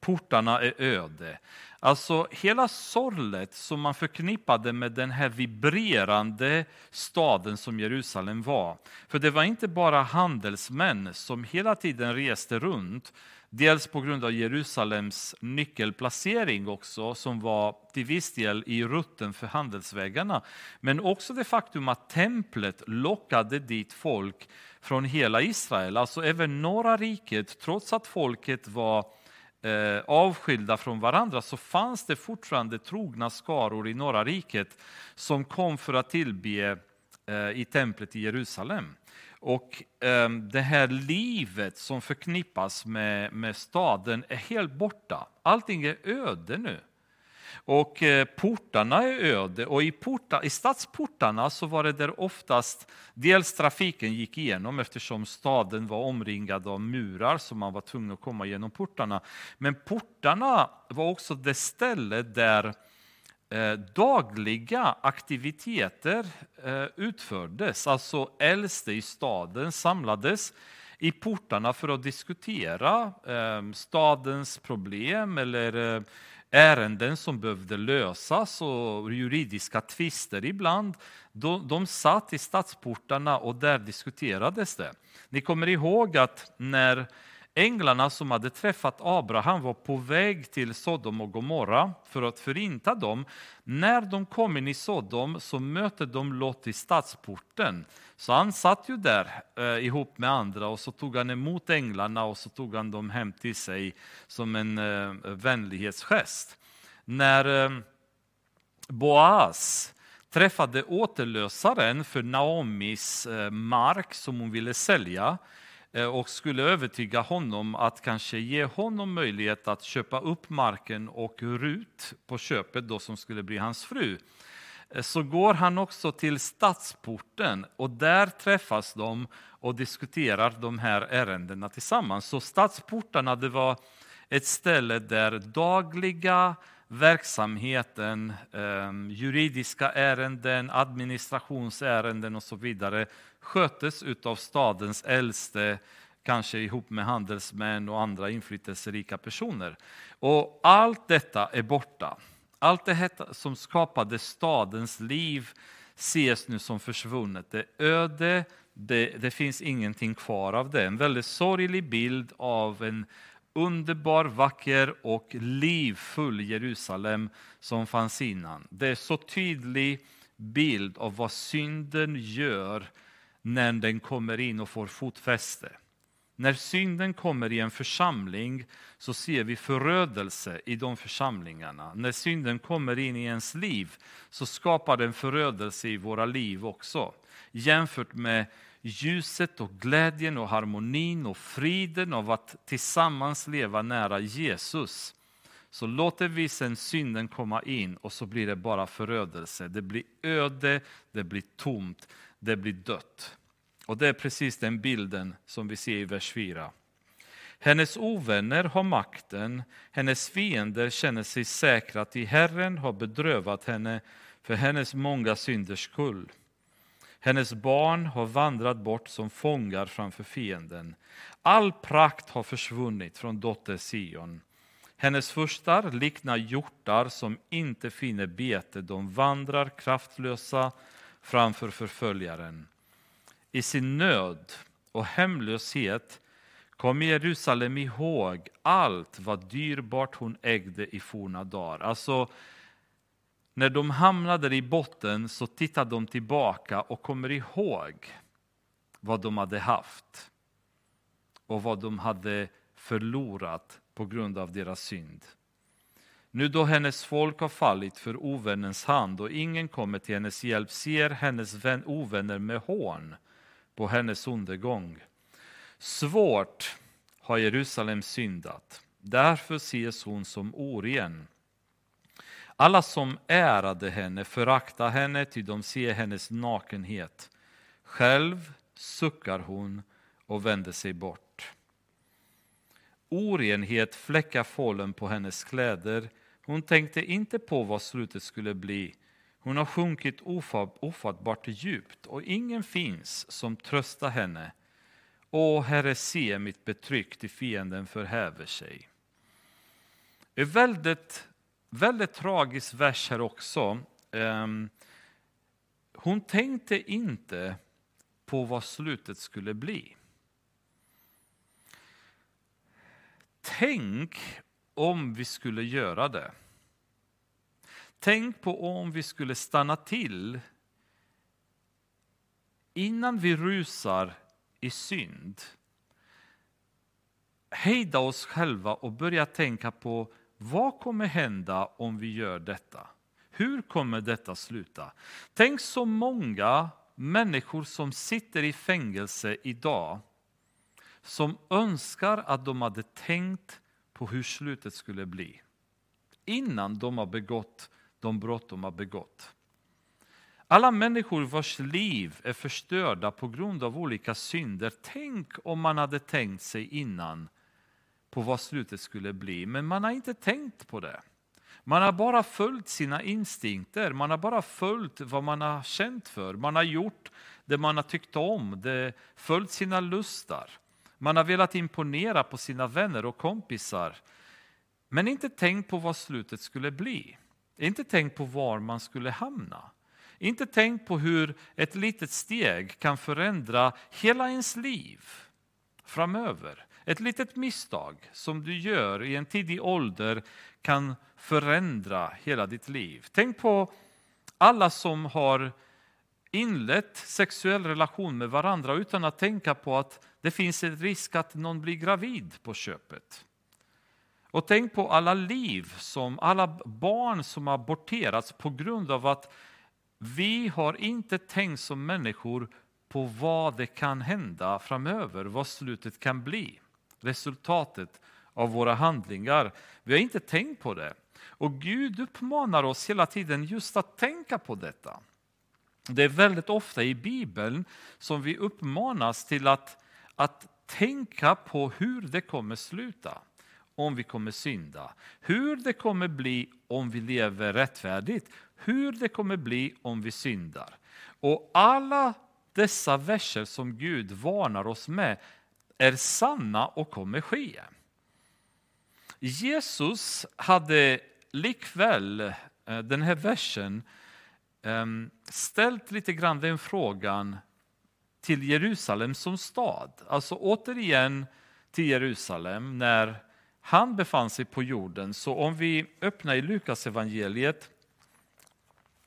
A: Portarna är öde. Alltså hela sorlet som man förknippade med den här vibrerande staden som Jerusalem var. För det var inte bara handelsmän som hela tiden reste runt, dels på grund av Jerusalems nyckelplacering också, som var till viss del i rutten för handelsvägarna, men också det faktum att templet lockade dit folk från hela Israel, alltså även norra riket, trots att folket var eh, avskilda från varandra så fanns det fortfarande trogna skaror i norra riket som kom för att tillbe eh, i templet i Jerusalem. Och eh, det här livet som förknippas med, med staden är helt borta. Allting är öde nu. Och eh, portarna är öde och i, porta, i stadsportarna så var det där oftast dels trafiken gick igenom eftersom staden var omringad av murar så man var tvungen att komma genom portarna. Men portarna var också det ställe där eh, dagliga aktiviteter eh, utfördes. Alltså äldste i staden samlades i portarna för att diskutera stadens problem eller ärenden som behövde lösas och juridiska tvister ibland. De, de satt i stadsportarna och där diskuterades det. Ni kommer ihåg att när änglarna som hade träffat Abraham var på väg till Sodom och Gomorra för att förinta dem. När de kom in i Sodom så mötte de Lot i stadsporten. Så han satt ju där eh, ihop med andra och så tog han emot änglarna och så tog han dem hem till sig som en eh, vänlighetsgest. När eh, Boaz träffade återlösaren för Naomis eh, mark som hon ville sälja Eh, och skulle övertyga honom att kanske ge honom möjlighet att köpa upp marken och Rut på köpet då som skulle bli hans fru. Eh, så går han också till stadsporten och där träffas de och diskuterar de här ärendena tillsammans. Så stadsportarna det var ett ställe där dagliga verksamheten, eh, juridiska ärenden, administrationsärenden och så vidare sköttes av stadens äldste, kanske ihop med handelsmän och andra inflytelserika personer. Och allt detta är borta. Allt det som skapade stadens liv ses nu som försvunnet. Det är öde, det, det finns ingenting kvar av det. En väldigt sorglig bild av en underbar, vacker och livfull Jerusalem som fanns innan. Det är så tydlig bild av vad synden gör när den kommer in och får fotfäste. När synden kommer i en församling så ser vi förödelse i de församlingarna. När synden kommer in i ens liv så skapar den förödelse i våra liv också. Jämfört med ljuset och glädjen och harmonin och friden av att tillsammans leva nära Jesus så låter vi sen synden komma in och så blir det bara förödelse. Det blir öde, det blir tomt, det blir dött. Och det är precis den bilden som vi ser i vers 4. Hennes ovänner har makten, hennes fiender känner sig säkra till Herren har bedrövat henne för hennes många synders skull. Hennes barn har vandrat bort som fångar framför fienden. All prakt har försvunnit från dotter Sion. Hennes furstar liknar hjortar som inte finner bete, de vandrar kraftlösa framför förföljaren. I sin nöd och hemlöshet kom Jerusalem ihåg allt vad dyrbart hon ägde i forna dagar. Alltså, när de hamnade i botten så tittade de tillbaka och kommer ihåg vad de hade haft och vad de hade förlorat på grund av deras synd. Nu då hennes folk har fallit för ovännens hand och ingen kommer till hennes hjälp ser hennes vän, ovänner med hån på hennes undergång. Svårt har Jerusalem syndat, därför ses hon som oren. Alla som ärade henne föraktar henne, ty de ser hennes nakenhet. Själv suckar hon och vänder sig bort. Orenhet fläckar fålen på hennes kläder, Hon tänkte inte på vad slutet skulle bli. Hon har sjunkit ofattbart djupt och ingen finns som tröstar henne. Å, Herre, se mitt betryck, till fienden förhäver sig. Det väldet väldigt, väldigt tragisk vers här också. Ehm, hon tänkte inte på vad slutet skulle bli. Tänk om vi skulle göra det. Tänk på om vi skulle stanna till innan vi rusar i synd. Hejda oss själva och börja tänka på vad kommer hända om vi gör detta? Hur kommer detta sluta? Tänk så många människor som sitter i fängelse idag som önskar att de hade tänkt på hur slutet skulle bli innan de har begått de brott de har begått. Alla människor vars liv är förstörda på grund av olika synder. Tänk om man hade tänkt sig innan på vad slutet skulle bli, men man har inte tänkt på det. Man har bara följt sina instinkter, man har bara följt vad man har känt för. Man har gjort det man har tyckt om, det, följt sina lustar. Man har velat imponera på sina vänner och kompisar, men inte tänkt på vad slutet skulle bli. Inte tänkt på var man skulle hamna. Inte tänkt på hur ett litet steg kan förändra hela ens liv framöver. Ett litet misstag som du gör i en tidig ålder kan förändra hela ditt liv. Tänk på alla som har inlett sexuell relation med varandra utan att tänka på att det finns en risk att någon blir gravid på köpet. Och tänk på alla liv, som alla barn som har aborterats på grund av att vi har inte tänkt som människor på vad det kan hända framöver, vad slutet kan bli. Resultatet av våra handlingar. Vi har inte tänkt på det. Och Gud uppmanar oss hela tiden just att tänka på detta. Det är väldigt ofta i Bibeln som vi uppmanas till att, att tänka på hur det kommer sluta om vi kommer synda. Hur det kommer bli om vi lever rättfärdigt. Hur det kommer bli om vi syndar. Och alla dessa verser som Gud varnar oss med är sanna och kommer ske. Jesus hade likväl eh, den här versen ehm, ställt lite grann den frågan till Jerusalem som stad. Alltså återigen till Jerusalem när han befann sig på jorden. Så om vi öppnar i Lukas evangeliet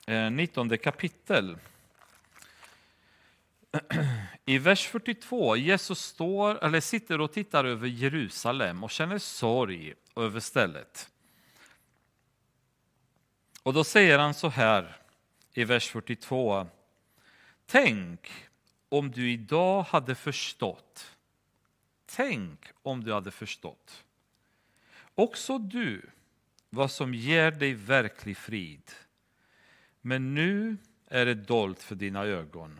A: eh, 19 kapitel. I vers 42, Jesus står, eller sitter och tittar över Jerusalem och känner sorg över stället. Och då säger han så här i vers 42. Tänk om du idag hade förstått. Tänk om du hade förstått också du vad som ger dig verklig frid. Men nu är det dolt för dina ögon.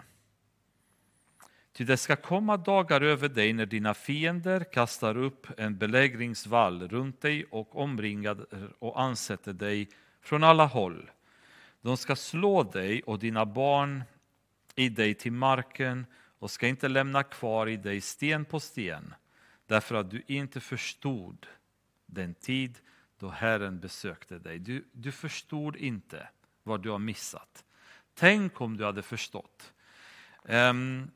A: Ty det ska komma dagar över dig när dina fiender kastar upp en belägringsvall runt dig och omringar och ansätter dig från alla håll. De ska slå dig och dina barn i dig till marken och ska inte lämna kvar i dig sten på sten därför att du inte förstod den tid då Herren besökte dig. Du, du förstod inte vad du har missat. Tänk om du hade förstått. Um,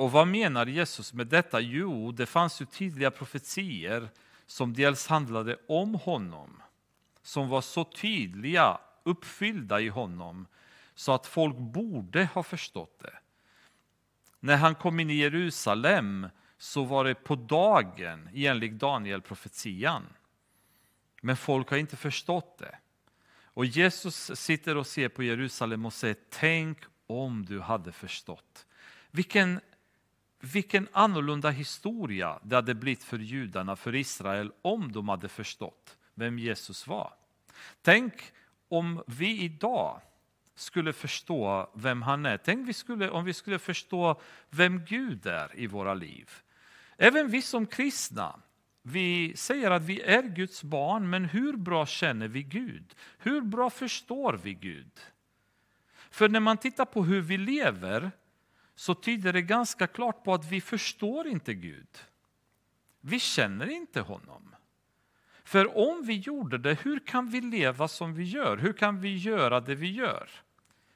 A: och vad menar Jesus med detta? Jo, det fanns ju tydliga profetier som dels handlade om honom, som var så tydliga, uppfyllda i honom, så att folk borde ha förstått det. När han kom in i Jerusalem så var det på dagen enligt Daniel profetian. Men folk har inte förstått det. Och Jesus sitter och ser på Jerusalem och säger, tänk om du hade förstått. Vilken, vilken annorlunda historia det hade blivit för judarna, för Israel, om de hade förstått vem Jesus var. Tänk om vi idag skulle förstå vem han är. Tänk vi skulle, om vi skulle förstå vem Gud är i våra liv. Även vi som kristna vi säger att vi är Guds barn, men hur bra känner vi Gud? Hur bra förstår vi Gud? För när man tittar på hur vi lever så tyder det ganska klart på att vi förstår inte Gud. Vi känner inte honom. För om vi gjorde det, hur kan vi leva som vi gör? Hur kan vi göra det vi gör?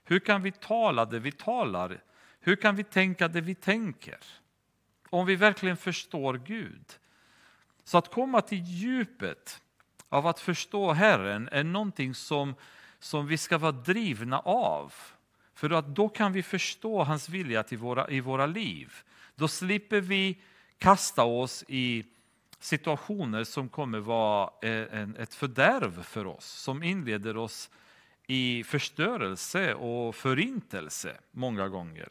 A: Hur kan vi tala det vi talar? Hur kan vi tänka det vi tänker? Om vi verkligen förstår Gud. Så att komma till djupet av att förstå Herren är någonting som, som vi ska vara drivna av. För att då kan vi förstå hans vilja till våra, i våra liv. Då slipper vi kasta oss i situationer som kommer vara eh, en, ett fördärv för oss, som inleder oss i förstörelse och förintelse många gånger.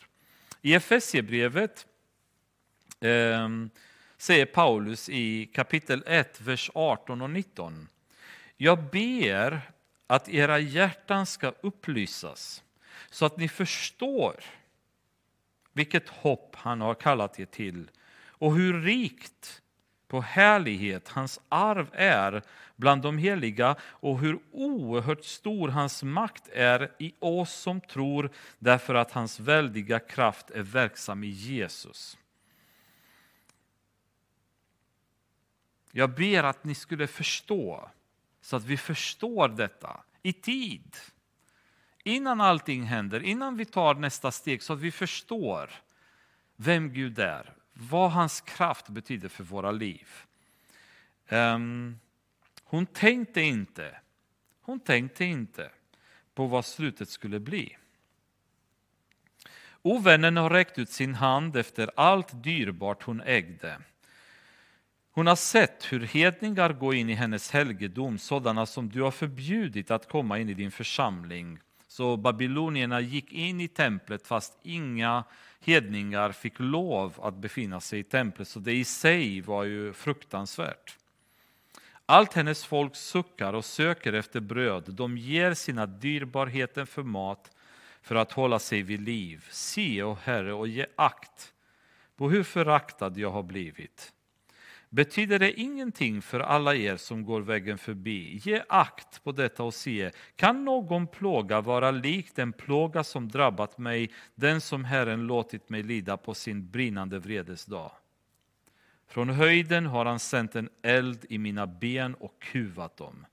A: I Efesierbrevet eh, säger Paulus i kapitel 1, vers 18 och 19. Jag ber att era hjärtan ska upplysas så att ni förstår vilket hopp han har kallat er till och hur rikt på härlighet hans arv är bland de heliga och hur oerhört stor hans makt är i oss som tror därför att hans väldiga kraft är verksam i Jesus. Jag ber att ni skulle förstå, så att vi förstår detta i tid. Innan allting händer, innan vi tar nästa steg, så att vi förstår vem Gud är, vad hans kraft betyder för våra liv. Um, hon tänkte inte, hon tänkte inte på vad slutet skulle bli. Ovännen har räckt ut sin hand efter allt dyrbart hon ägde. Hon har sett hur hedningar går in i hennes helgedom, sådana som du har förbjudit att komma in i din församling. Så babylonierna gick in i templet fast inga hedningar fick lov att befinna sig i templet, så det i sig var ju fruktansvärt. Allt hennes folk suckar och söker efter bröd, de ger sina dyrbarheter för mat för att hålla sig vid liv. Se, o Herre, och ge akt på hur föraktad jag har blivit. Betyder det ingenting för alla er som går vägen förbi? Ge akt på detta och se, kan någon plåga vara lik den plåga som drabbat mig, den som Herren låtit mig lida på sin brinnande vredesdag? Från höjden har han sänt en eld i mina ben och kuvat dem.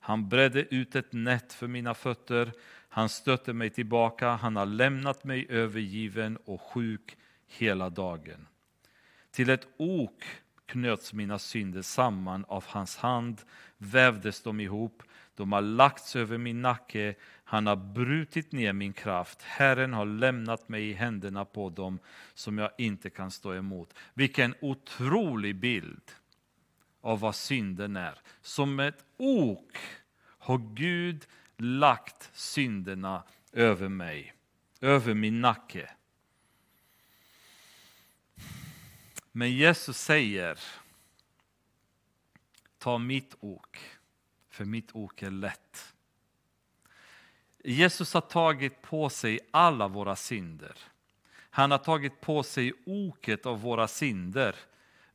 A: Han bredde ut ett nät för mina fötter, han stötte mig tillbaka, han har lämnat mig övergiven och sjuk hela dagen. Till ett ok knöts mina synder samman av hans hand, vävdes de ihop, de har lagts över min nacke, han har brutit ner min kraft, Herren har lämnat mig i händerna på dem som jag inte kan stå emot. Vilken otrolig bild av vad synden är. Som ett ok har Gud lagt synderna över mig, över min nacke. Men Jesus säger, ta mitt ok, för mitt ok är lätt. Jesus har tagit på sig alla våra synder. Han har tagit på sig oket av våra synder.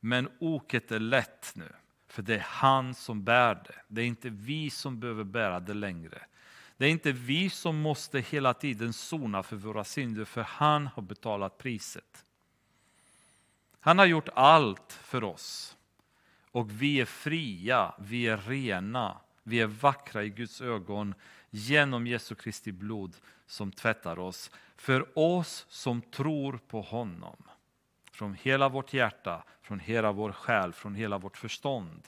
A: Men oket är lätt nu, för det är han som bär det. Det är inte vi som behöver bära det längre. Det är inte vi som måste hela tiden sona för våra synder, för han har betalat priset. Han har gjort allt för oss. Och vi är fria, vi är rena, vi är vackra i Guds ögon genom Jesu Kristi blod som tvättar oss. För oss som tror på honom. Från hela vårt hjärta, från hela vår själ, från hela vårt förstånd.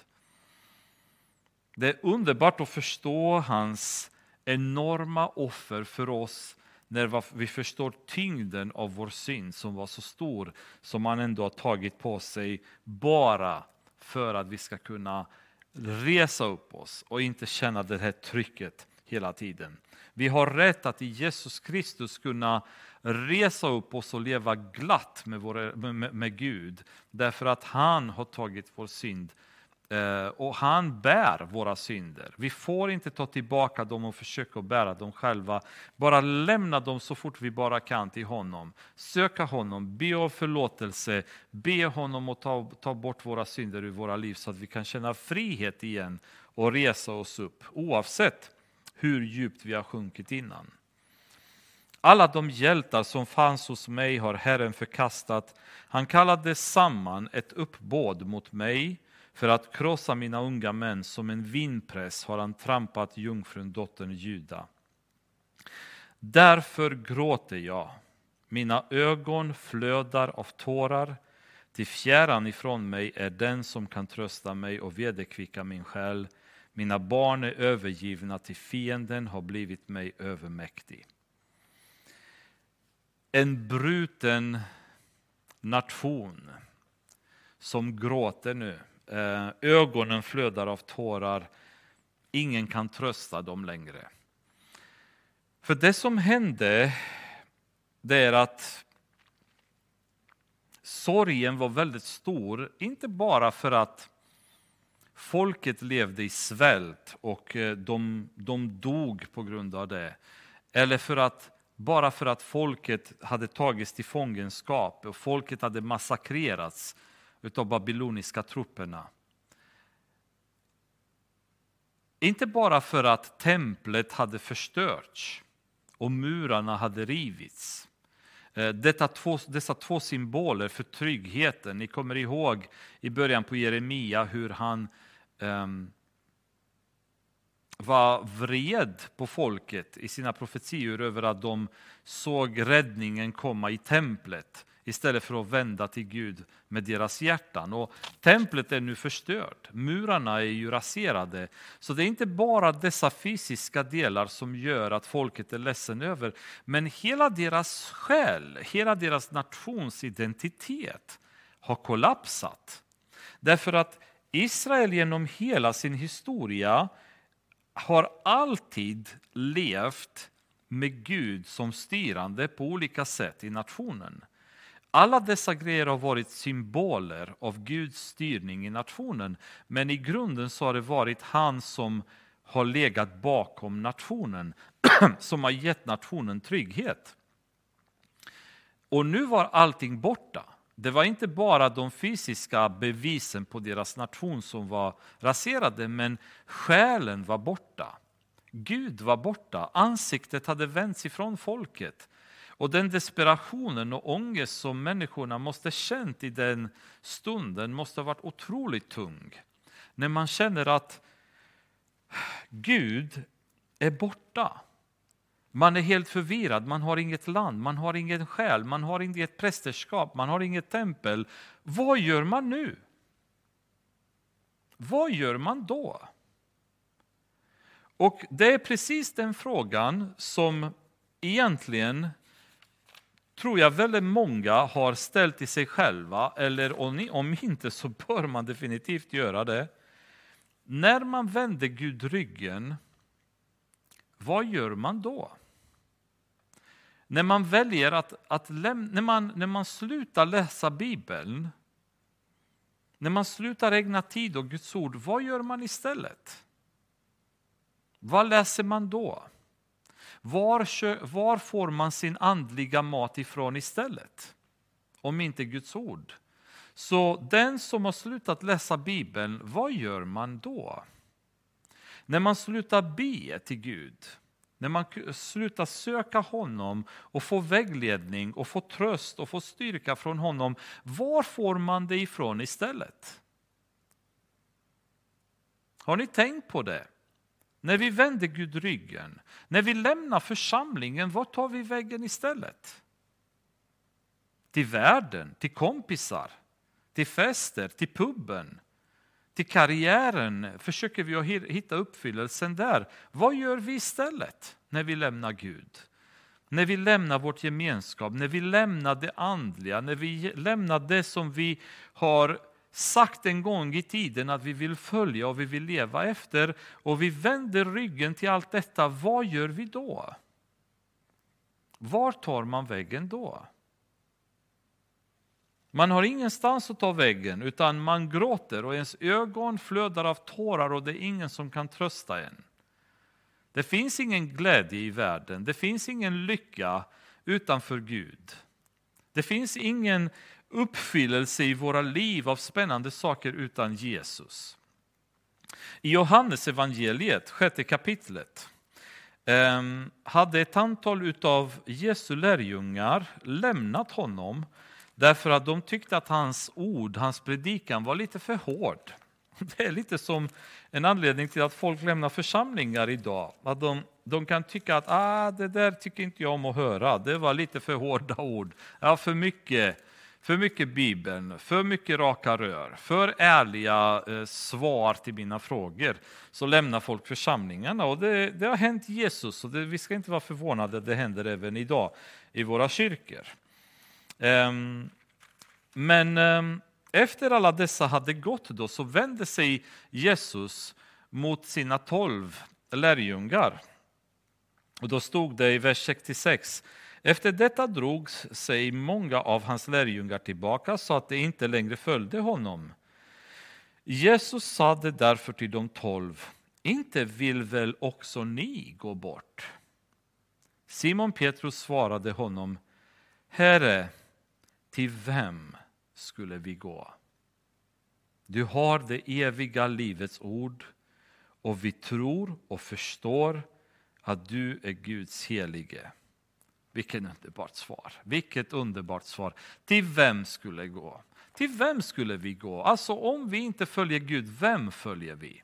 A: Det är underbart att förstå hans enorma offer för oss när vi förstår tyngden av vår synd som var så stor som han ändå har tagit på sig bara för att vi ska kunna resa upp oss och inte känna det här trycket hela tiden. Vi har rätt att i Jesus Kristus kunna resa upp oss och leva glatt med, vår, med, med Gud därför att han har tagit vår synd Eh, Eh, och han bär våra synder. Vi får inte ta tillbaka dem och försöka bära dem själva. Bara lämna dem så fort vi bara kan till honom. Söka honom, be om förlåtelse, be honom att ta, ta bort våra synder ur våra liv så att vi kan känna frihet igen och resa oss upp oavsett hur djupt vi har sjunkit innan. Alla de hjältar som fanns hos mig har Herren förkastat. Han kallade samman ett uppbåd mot mig för att krossa mina unga män som en vindpress har han trampat jungfrun dottern Juda. Därför gråter jag, mina ögon flödar av tårar, till fjärran ifrån mig är den som kan trösta mig och vederkvicka min själ. Mina barn är övergivna, till fienden har blivit mig övermäktig. En bruten nation som gråter nu Eh, ögonen flödar av tårar. Ingen kan trösta dem längre. För det som hände, det är att sorgen var väldigt stor, inte bara för att folket levde i svält och eh, de, de dog på grund av det, eller för att bara för att folket hade tagits till fångenskap och folket hade massakrerats utav babyloniska trupperna. Inte bara för att templet hade förstörts och murarna hade rivits. Eh, detta två, dessa två symboler för tryggheten. Ni kommer ihåg i början på Jeremia hur han um, var vred på folket i sina profetior över att de såg räddningen komma i templet istället för att vända till Gud med deras hjärtan. Och templet är nu förstört, murarna är ju raserade. Så det är inte bara dessa fysiska delar som gör att folket är ledsen över, men hela deras själ, hela deras nations identitet, har kollapsat. Därför att Israel genom hela sin historia har alltid levt med Gud som styrande på olika sätt i nationen. Alla dessa grejer har varit symboler av Guds styrning i nationen, men i grunden så har det varit han som har legat bakom nationen, som har gett nationen trygghet. Och nu var allting borta. Det var inte bara de fysiska bevisen på deras nation som var raserade, men själen var borta. Gud var borta, ansiktet hade vänts ifrån folket. Och den desperationen och ångest som människorna måste känt i den stunden måste ha varit otroligt tung. När man känner att Gud är borta. Man är helt förvirrad, man har inget land, man har ingen själ, man har inget prästerskap, man har inget tempel. Vad gör man nu? Vad gör man då? Och det är precis den frågan som egentligen tror jag väldigt många har ställt till sig själva, eller om inte så bör man definitivt göra det. När man vänder Gud ryggen, vad gör man då? När man väljer att, att läm- när, man, när man slutar läsa Bibeln, när man slutar ägna tid åt Guds ord, vad gör man istället? Vad läser man då? Var, var får man sin andliga mat ifrån istället? Om inte Guds ord. Så den som har slutat läsa Bibeln, vad gör man då? När man slutar be till Gud, när man slutar söka honom och få vägledning och få tröst och få styrka från honom, var får man det ifrån istället? Har ni tänkt på det? När vi vänder Gud ryggen, när vi lämnar församlingen, vart tar vi vägen istället? Till världen, till kompisar, till fester, till puben, till karriären. Försöker vi hitta uppfyllelsen där? Vad gör vi istället när vi lämnar Gud? När vi lämnar vårt gemenskap, när vi lämnar det andliga, när vi lämnar det som vi har sagt en gång i tiden att vi vill följa och vi vill leva efter och vi vänder ryggen till allt detta, vad gör vi då? Var tar man vägen då? Man har ingenstans att ta vägen, utan man gråter och ens ögon flödar av tårar och det är ingen som kan trösta en. Det finns ingen glädje i världen, det finns ingen lycka utanför Gud. Det finns ingen uppfyllelse i våra liv av spännande saker utan Jesus. I Johannes evangeliet, sjätte kapitlet, ehm, hade ett antal av Jesu lärjungar lämnat honom därför att de tyckte att hans ord, hans predikan var lite för hård. Det är lite som en anledning till att folk lämnar församlingar idag. Att de, de kan tycka att ah, det där tycker inte jag om att höra, det var lite för hårda ord. Ja, för mycket för mycket Bibeln, för mycket raka rör, för ärliga eh, svar till mina frågor, så lämnar folk församlingarna. Och det, det har hänt Jesus, och det, vi ska inte vara förvånade, det händer även idag i våra kyrkor. Um, men um, efter alla dessa hade gått då, så vände sig Jesus mot sina tolv lärjungar. Och då stod det i vers 66 efter detta drog sig många av hans lärjungar tillbaka så att de inte längre följde honom. Jesus sade därför till de tolv, inte vill väl också ni gå bort? Simon Petrus svarade honom, Herre, till vem skulle vi gå? Du har det eviga livets ord och vi tror och förstår att du är Guds helige. Vilket underbart svar. Vilket underbart svar. Till vem skulle gå? Till vem skulle vi gå? Alltså om vi inte följer Gud, vem följer vi?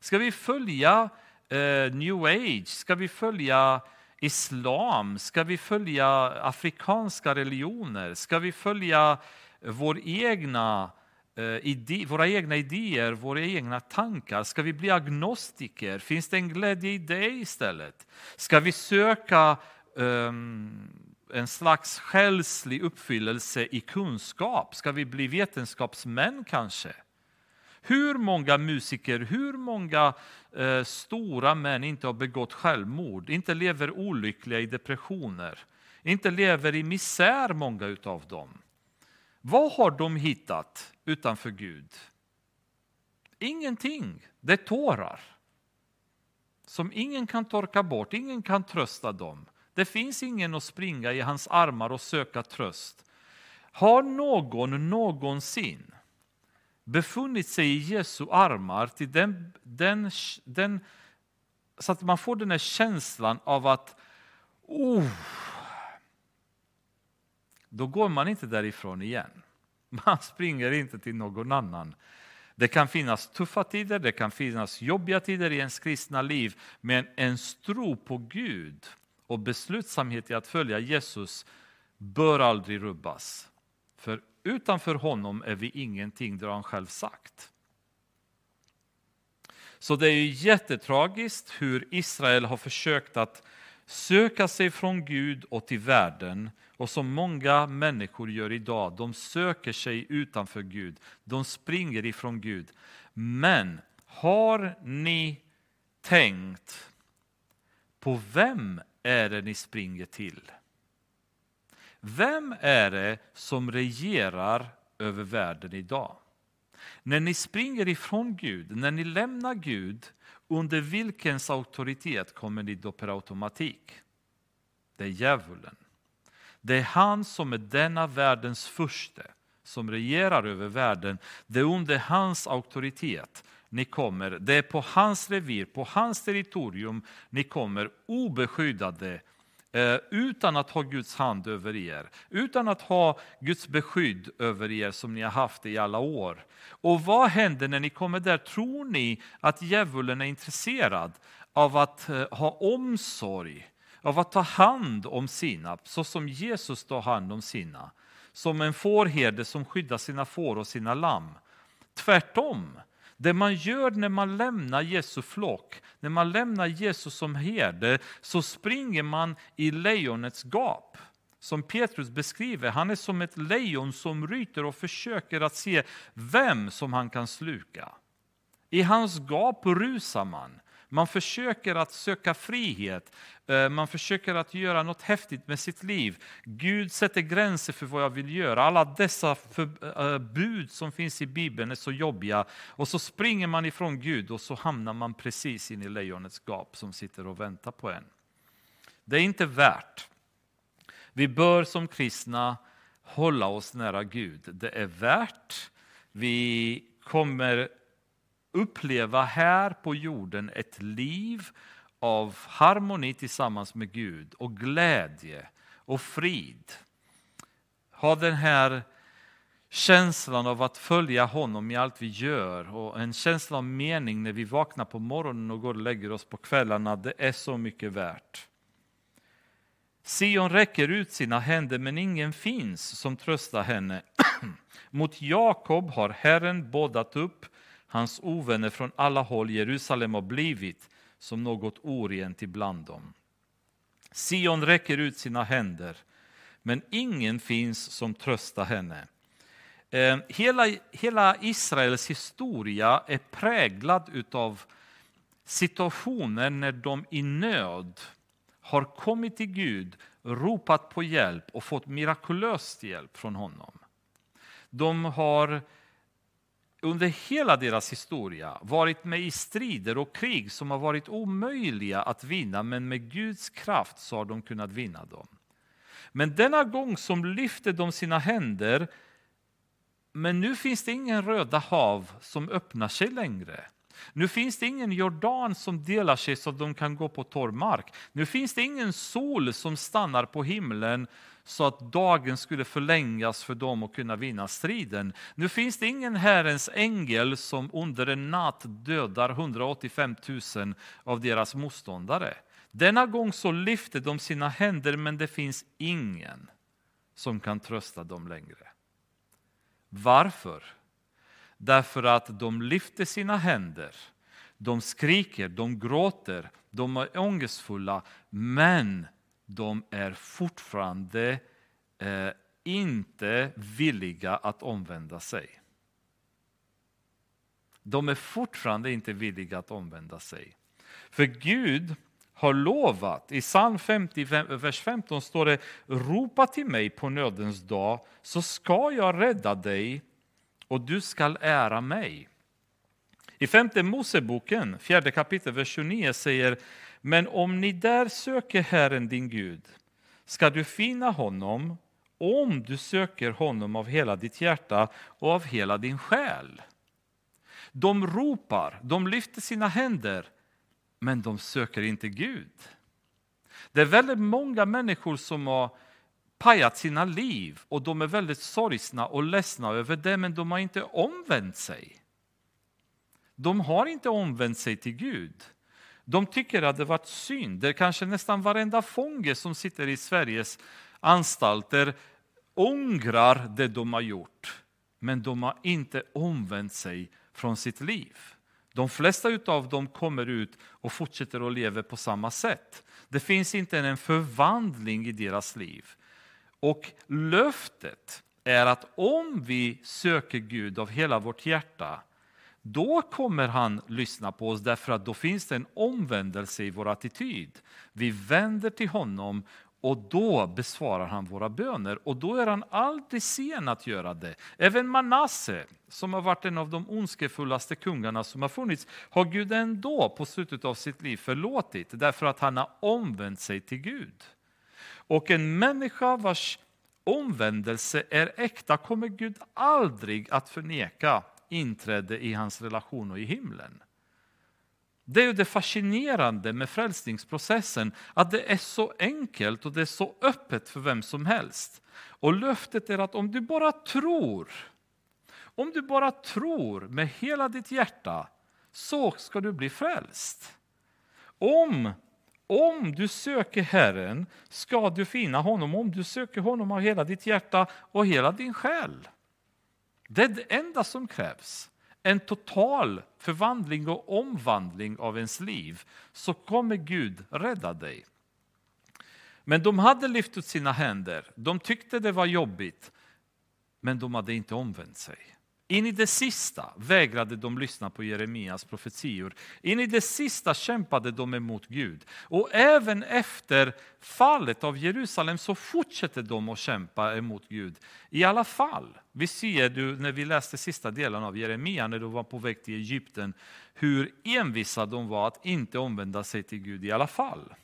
A: Ska vi följa eh, new age? Ska vi följa islam? Ska vi följa afrikanska religioner? Ska vi följa vår egna, eh, ide, våra egna idéer, våra egna tankar? Ska vi bli agnostiker? Finns det en glädje i det istället? Ska vi söka um, en slags själslig uppfyllelse i kunskap? Ska vi bli vetenskapsmän kanske? Hur många musiker, hur många eh, stora män inte har begått självmord, inte lever olyckliga i depressioner, inte lever i misär många utav dem. Vad har de hittat utanför Gud? Ingenting, det är tårar. Som ingen kan torka bort, ingen kan trösta dem. Det finns ingen att springa i hans armar och söka tröst. Har någon någonsin befunnit sig i Jesu armar till den, den, den, så att man får den här känslan av att oh, då går man inte därifrån igen. Man springer inte till någon annan. Det kan finnas tuffa tider, det kan finnas jobbiga tider i ens kristna liv, men en tro på Gud och beslutsamhet i att följa Jesus bör aldrig rubbas. För utanför honom är vi ingenting, det har han själv sagt. Så det är ju jättetragiskt hur Israel har försökt att söka sig från Gud och till världen och som många människor gör idag. De söker sig utanför Gud, de springer ifrån Gud. Men har ni tänkt på vem är det ni springer till? Vem är det som regerar över världen idag? När ni springer ifrån Gud, när ni lämnar Gud, under vilkens auktoritet kommer ni då per automatik? Det är djävulen. Det är han som är denna världens furste, som regerar över världen. Det är under hans auktoritet ni kommer. Det är på hans revir, på hans territorium ni kommer obeskyddade eh, utan att ha Guds hand över er, utan att ha Guds beskydd över er som ni har haft i alla år. Och vad händer när ni kommer där? Tror ni att djävulen är intresserad av att eh, ha omsorg, av att ta hand om sina, så som Jesus tar hand om sina? Som en fårherde som skyddar sina får och sina lamm. Tvärtom, det man gör när man lämnar Jesu flock, när man lämnar Jesus som herde, så springer man i lejonets gap. Som Petrus beskriver, han är som ett lejon som ryter och försöker att se vem som han kan sluka. I hans gap rusar man. Man försöker att söka frihet, eh, man försöker att göra något häftigt med sitt liv. Gud sätter gränser för vad jag vill göra. Alla dessa eh, bud som finns i Bibeln är så jobbiga. Och så springer man ifrån Gud och så hamnar man precis in i lejonets gap som sitter och väntar på en. Det är inte värt. Vi bör som kristna hålla oss nära Gud. Det är värt. Vi kommer uppleva här på jorden ett liv av harmoni tillsammans med Gud och glädje och frid. Ha den här känslan av att följa honom i allt vi gör och en känsla av mening när vi vaknar på morgonen och går och lägger oss på kvällarna. Det är så mycket värt. Sion räcker ut sina händer, men ingen finns som tröstar henne. Mot Jakob har Herren bådat upp hans ovänner från alla håll. Jerusalem har blivit som något orent ibland dem. Sion räcker ut sina händer, men ingen finns som tröstar henne. Eh, hela, hela Israels historia är präglad av situationer när de i nöd har kommit till Gud, ropat på hjälp och fått mirakulöst hjälp från honom. De har under hela deras historia varit med i strider och krig som har varit omöjliga att vinna, men med Guds kraft så har de kunnat vinna dem. Men denna gång som lyfte de sina händer, men nu finns det ingen röda hav som öppnar sig längre. Nu finns det ingen Jordan som delar sig så att de kan gå på torr mark. Nu finns det ingen sol som stannar på himlen så att dagen skulle förlängas för dem att kunna vinna striden. Nu finns det ingen Herrens ängel som under en natt dödar 185 000 av deras motståndare. Denna gång så lyfter de sina händer men det finns ingen som kan trösta dem längre. Varför? Därför att de lyfter sina händer, de skriker, de gråter, de är ångestfulla, men de är fortfarande eh, inte villiga att omvända sig. De är fortfarande inte villiga att omvända sig. För Gud har lovat, i psalm 50, vers 15 står det Ropa till mig på nödens dag så ska jag rädda dig och du skall ära mig. I femte Moseboken, fjärde kapitel, vers 29 säger men om ni där söker Herren din Gud ska du finna honom om du söker honom av hela ditt hjärta och av hela din själ. De ropar, de lyfter sina händer, men de söker inte Gud. Det är väldigt många människor som har pajat sina liv och de är väldigt sorgsna och ledsna över det, men de har inte omvänt sig. De har inte omvänt sig till Gud. De tycker att det varit synd. Det är kanske nästan varenda fånge som sitter i Sveriges anstalter ångrar det de har gjort. Men de har inte omvänt sig från sitt liv. De flesta av dem kommer ut och fortsätter att leva på samma sätt. Det finns inte en förvandling i deras liv. Och löftet är att om vi söker Gud av hela vårt hjärta, då kommer han lyssna på oss därför att då finns det en omvändelse i vår attityd. Vi vänder till honom och då besvarar han våra böner och då är han aldrig sen att göra det. Även Manasse, som har varit en av de ondskefullaste kungarna som har funnits, har Gud ändå på slutet av sitt liv förlåtit därför att han har omvänt sig till Gud. Och en människa vars omvändelse är äkta kommer Gud aldrig att förneka inträde i hans relation och i himlen. Det är ju det fascinerande med frälsningsprocessen, att det är så enkelt och det är så öppet för vem som helst. Och löftet är att om du bara tror, om du bara tror med hela ditt hjärta, så ska du bli frälst. Om om du söker Herren ska du finna honom, om du söker honom av hela ditt hjärta och hela din själ. Det är det enda som krävs. En total förvandling och omvandling av ens liv, så kommer Gud rädda dig. Men de hade lyft ut sina händer, de tyckte det var jobbigt, men de hade inte omvänt sig. In i det sista vägrade de lyssna på Jeremias profetior. In i det sista kämpade de emot Gud. Och även efter fallet av Jerusalem så fortsätter de att kämpa emot Gud. I alla fall, vi ser du när vi läste sista delen av Jeremia när de var på väg till Egypten, hur envisa de var att inte omvända sig till Gud i alla fall.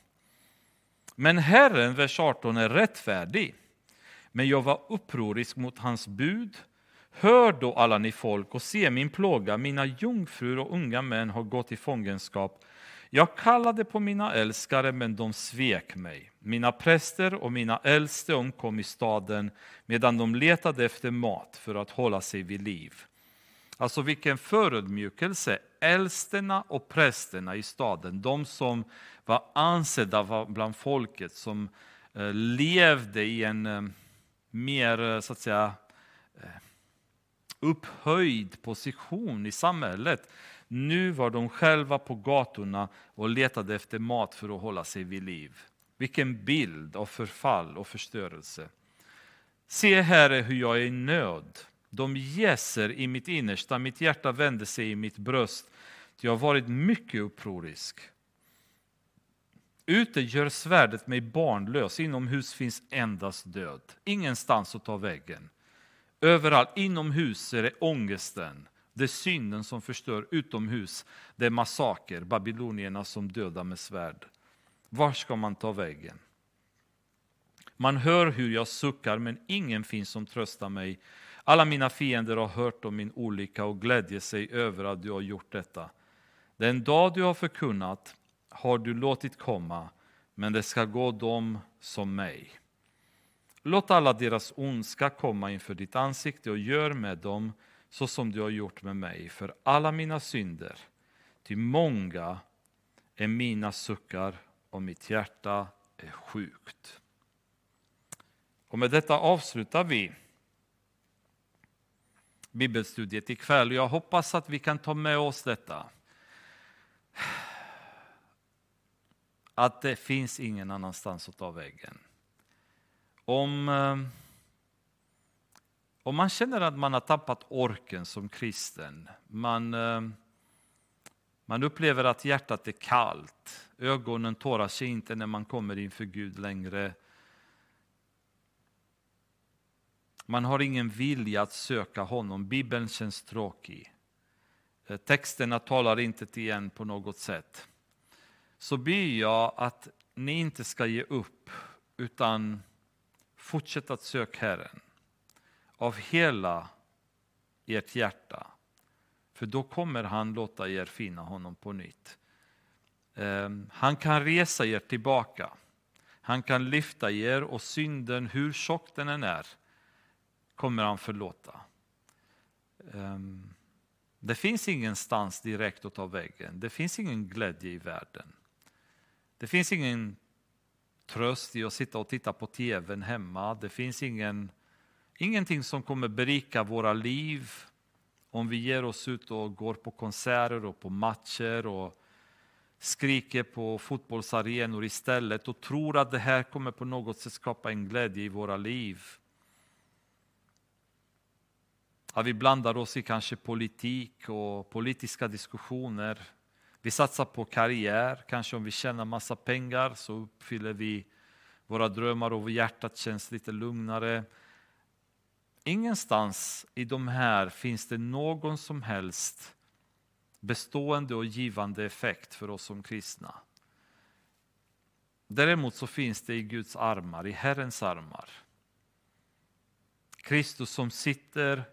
A: Men Herren, vers 18, är rättfärdig. Men jag var upprorisk mot hans bud Hör då alla ni folk och se min plåga, mina jungfrur och unga män har gått i fångenskap. Jag kallade på mina älskare, men de svek mig. Mina präster och mina äldste omkom i staden medan de letade efter mat för att hålla sig vid liv. Alltså vilken förödmjukelse! Äldsterna och prästerna i staden, de som var ansedda bland folket, som eh, levde i en eh, mer, eh, så att säga, upphöjd position i samhället. Nu var de själva på gatorna och letade efter mat för att hålla sig vid liv. Vilken bild av förfall och förstörelse. Se, Herre, hur jag är i nöd. De jäser i mitt innersta, mitt hjärta vänder sig i mitt bröst. Jag har varit mycket upprorisk. Ute gör svärdet mig barnlös, inomhus finns endast död. Ingenstans att ta vägen. Överallt, inomhus är det ångesten, det är synden som förstör. Utomhus, det är massaker, babylonierna som dödar med svärd. Var ska man ta vägen? Man hör hur jag suckar, men ingen finns som tröstar mig. Alla mina fiender har hört om min olycka och glädjer sig över att du har gjort detta. Den dag du har förkunnat har du låtit komma, men det ska gå dem som mig. Låt alla deras ondska komma inför ditt ansikte och gör med dem så som du har gjort med mig för alla mina synder. Ty många är mina suckar och mitt hjärta är sjukt. Och med detta avslutar vi bibelstudiet ikväll. Jag hoppas att vi kan ta med oss detta. Att det finns ingen annanstans att ta vägen. Om, eh, om man känner att man har tappat orken som kristen, man, eh, man upplever att hjärtat är kallt, ögonen tårar sig inte när man kommer inför Gud längre. Man har ingen vilja att söka honom, Bibeln känns tråkig. Eh, texterna talar inte till en på något sätt. Så ber jag att ni inte ska ge upp, utan Fortsätt att söka Herren av hela ert hjärta. För då kommer han låta er finna honom på nytt. Ehm, han kan resa er tillbaka. Han kan lyfta er och synden, hur tjock den än är, kommer han förlåta. Ehm, det finns ingenstans direkt att ta vägen. Det finns ingen glädje i världen. Det finns ingen tröst i att sitta och titta på tvn hemma. Det finns ingen, ingenting som kommer berika våra liv om vi ger oss ut och går på konserter och på matcher och skriker på fotbollsarenor istället och tror att det här kommer på något sätt skapa en glädje i våra liv. Att vi blandar oss i kanske politik och politiska diskussioner vi satsar på karriär, kanske om vi tjänar massa pengar så uppfyller vi våra drömmar och hjärtat känns lite lugnare. Ingenstans i de här finns det någon som helst bestående och givande effekt för oss som kristna. Däremot så finns det i Guds armar, i Herrens armar. Kristus som sitter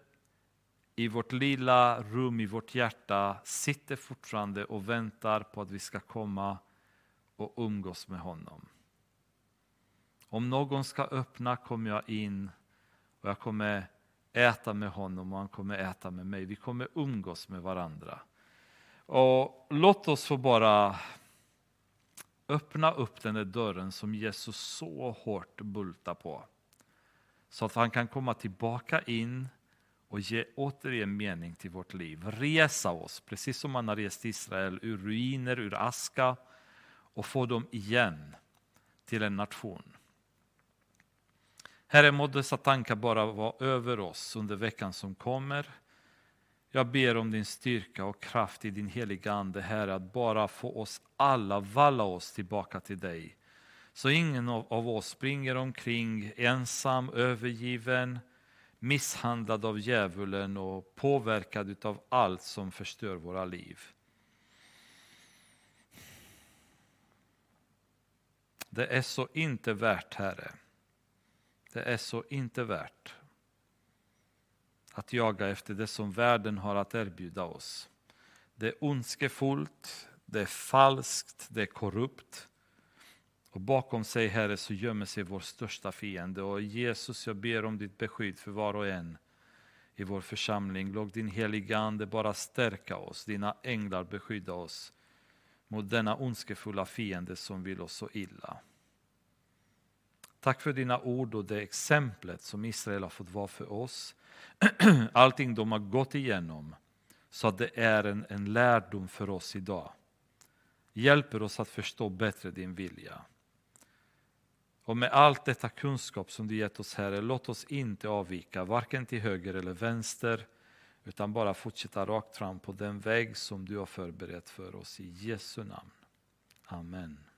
A: i vårt lilla rum i vårt hjärta sitter fortfarande och väntar på att vi ska komma och umgås med honom. Om någon ska öppna kommer jag in och jag kommer äta med honom och han kommer äta med mig. Vi kommer umgås med varandra. Och låt oss få bara öppna upp den där dörren som Jesus så hårt bultar på. Så att han kan komma tillbaka in och ge återigen mening till vårt liv. Resa oss, precis som man har rest Israel ur ruiner, ur aska och få dem igen till en nation. Herre, må dessa tankar bara vara över oss under veckan som kommer. Jag ber om din styrka och kraft i din heliga Ande, Herre, att bara få oss alla valla oss tillbaka till dig. Så ingen av oss springer omkring ensam, övergiven, misshandlad av djävulen och påverkad av allt som förstör våra liv. Det är så inte värt, Herre. Det är så inte värt att jaga efter det som världen har att erbjuda oss. Det är ondskefullt, det är falskt, det är korrupt. Och bakom sig, Herre, så gömmer sig vår största fiende. Och Jesus, jag ber om ditt beskydd för var och en i vår församling. Låt din heliga Ande bara stärka oss, dina änglar beskydda oss mot denna ondskefulla fiende som vill oss så illa. Tack för dina ord och det exemplet som Israel har fått vara för oss. Allting de har gått igenom så att det är en, en lärdom för oss idag. Hjälper oss att förstå bättre din vilja. Och med allt detta kunskap som du gett oss Herre, låt oss inte avvika, varken till höger eller vänster, utan bara fortsätta rakt fram på den väg som du har förberett för oss i Jesu namn. Amen.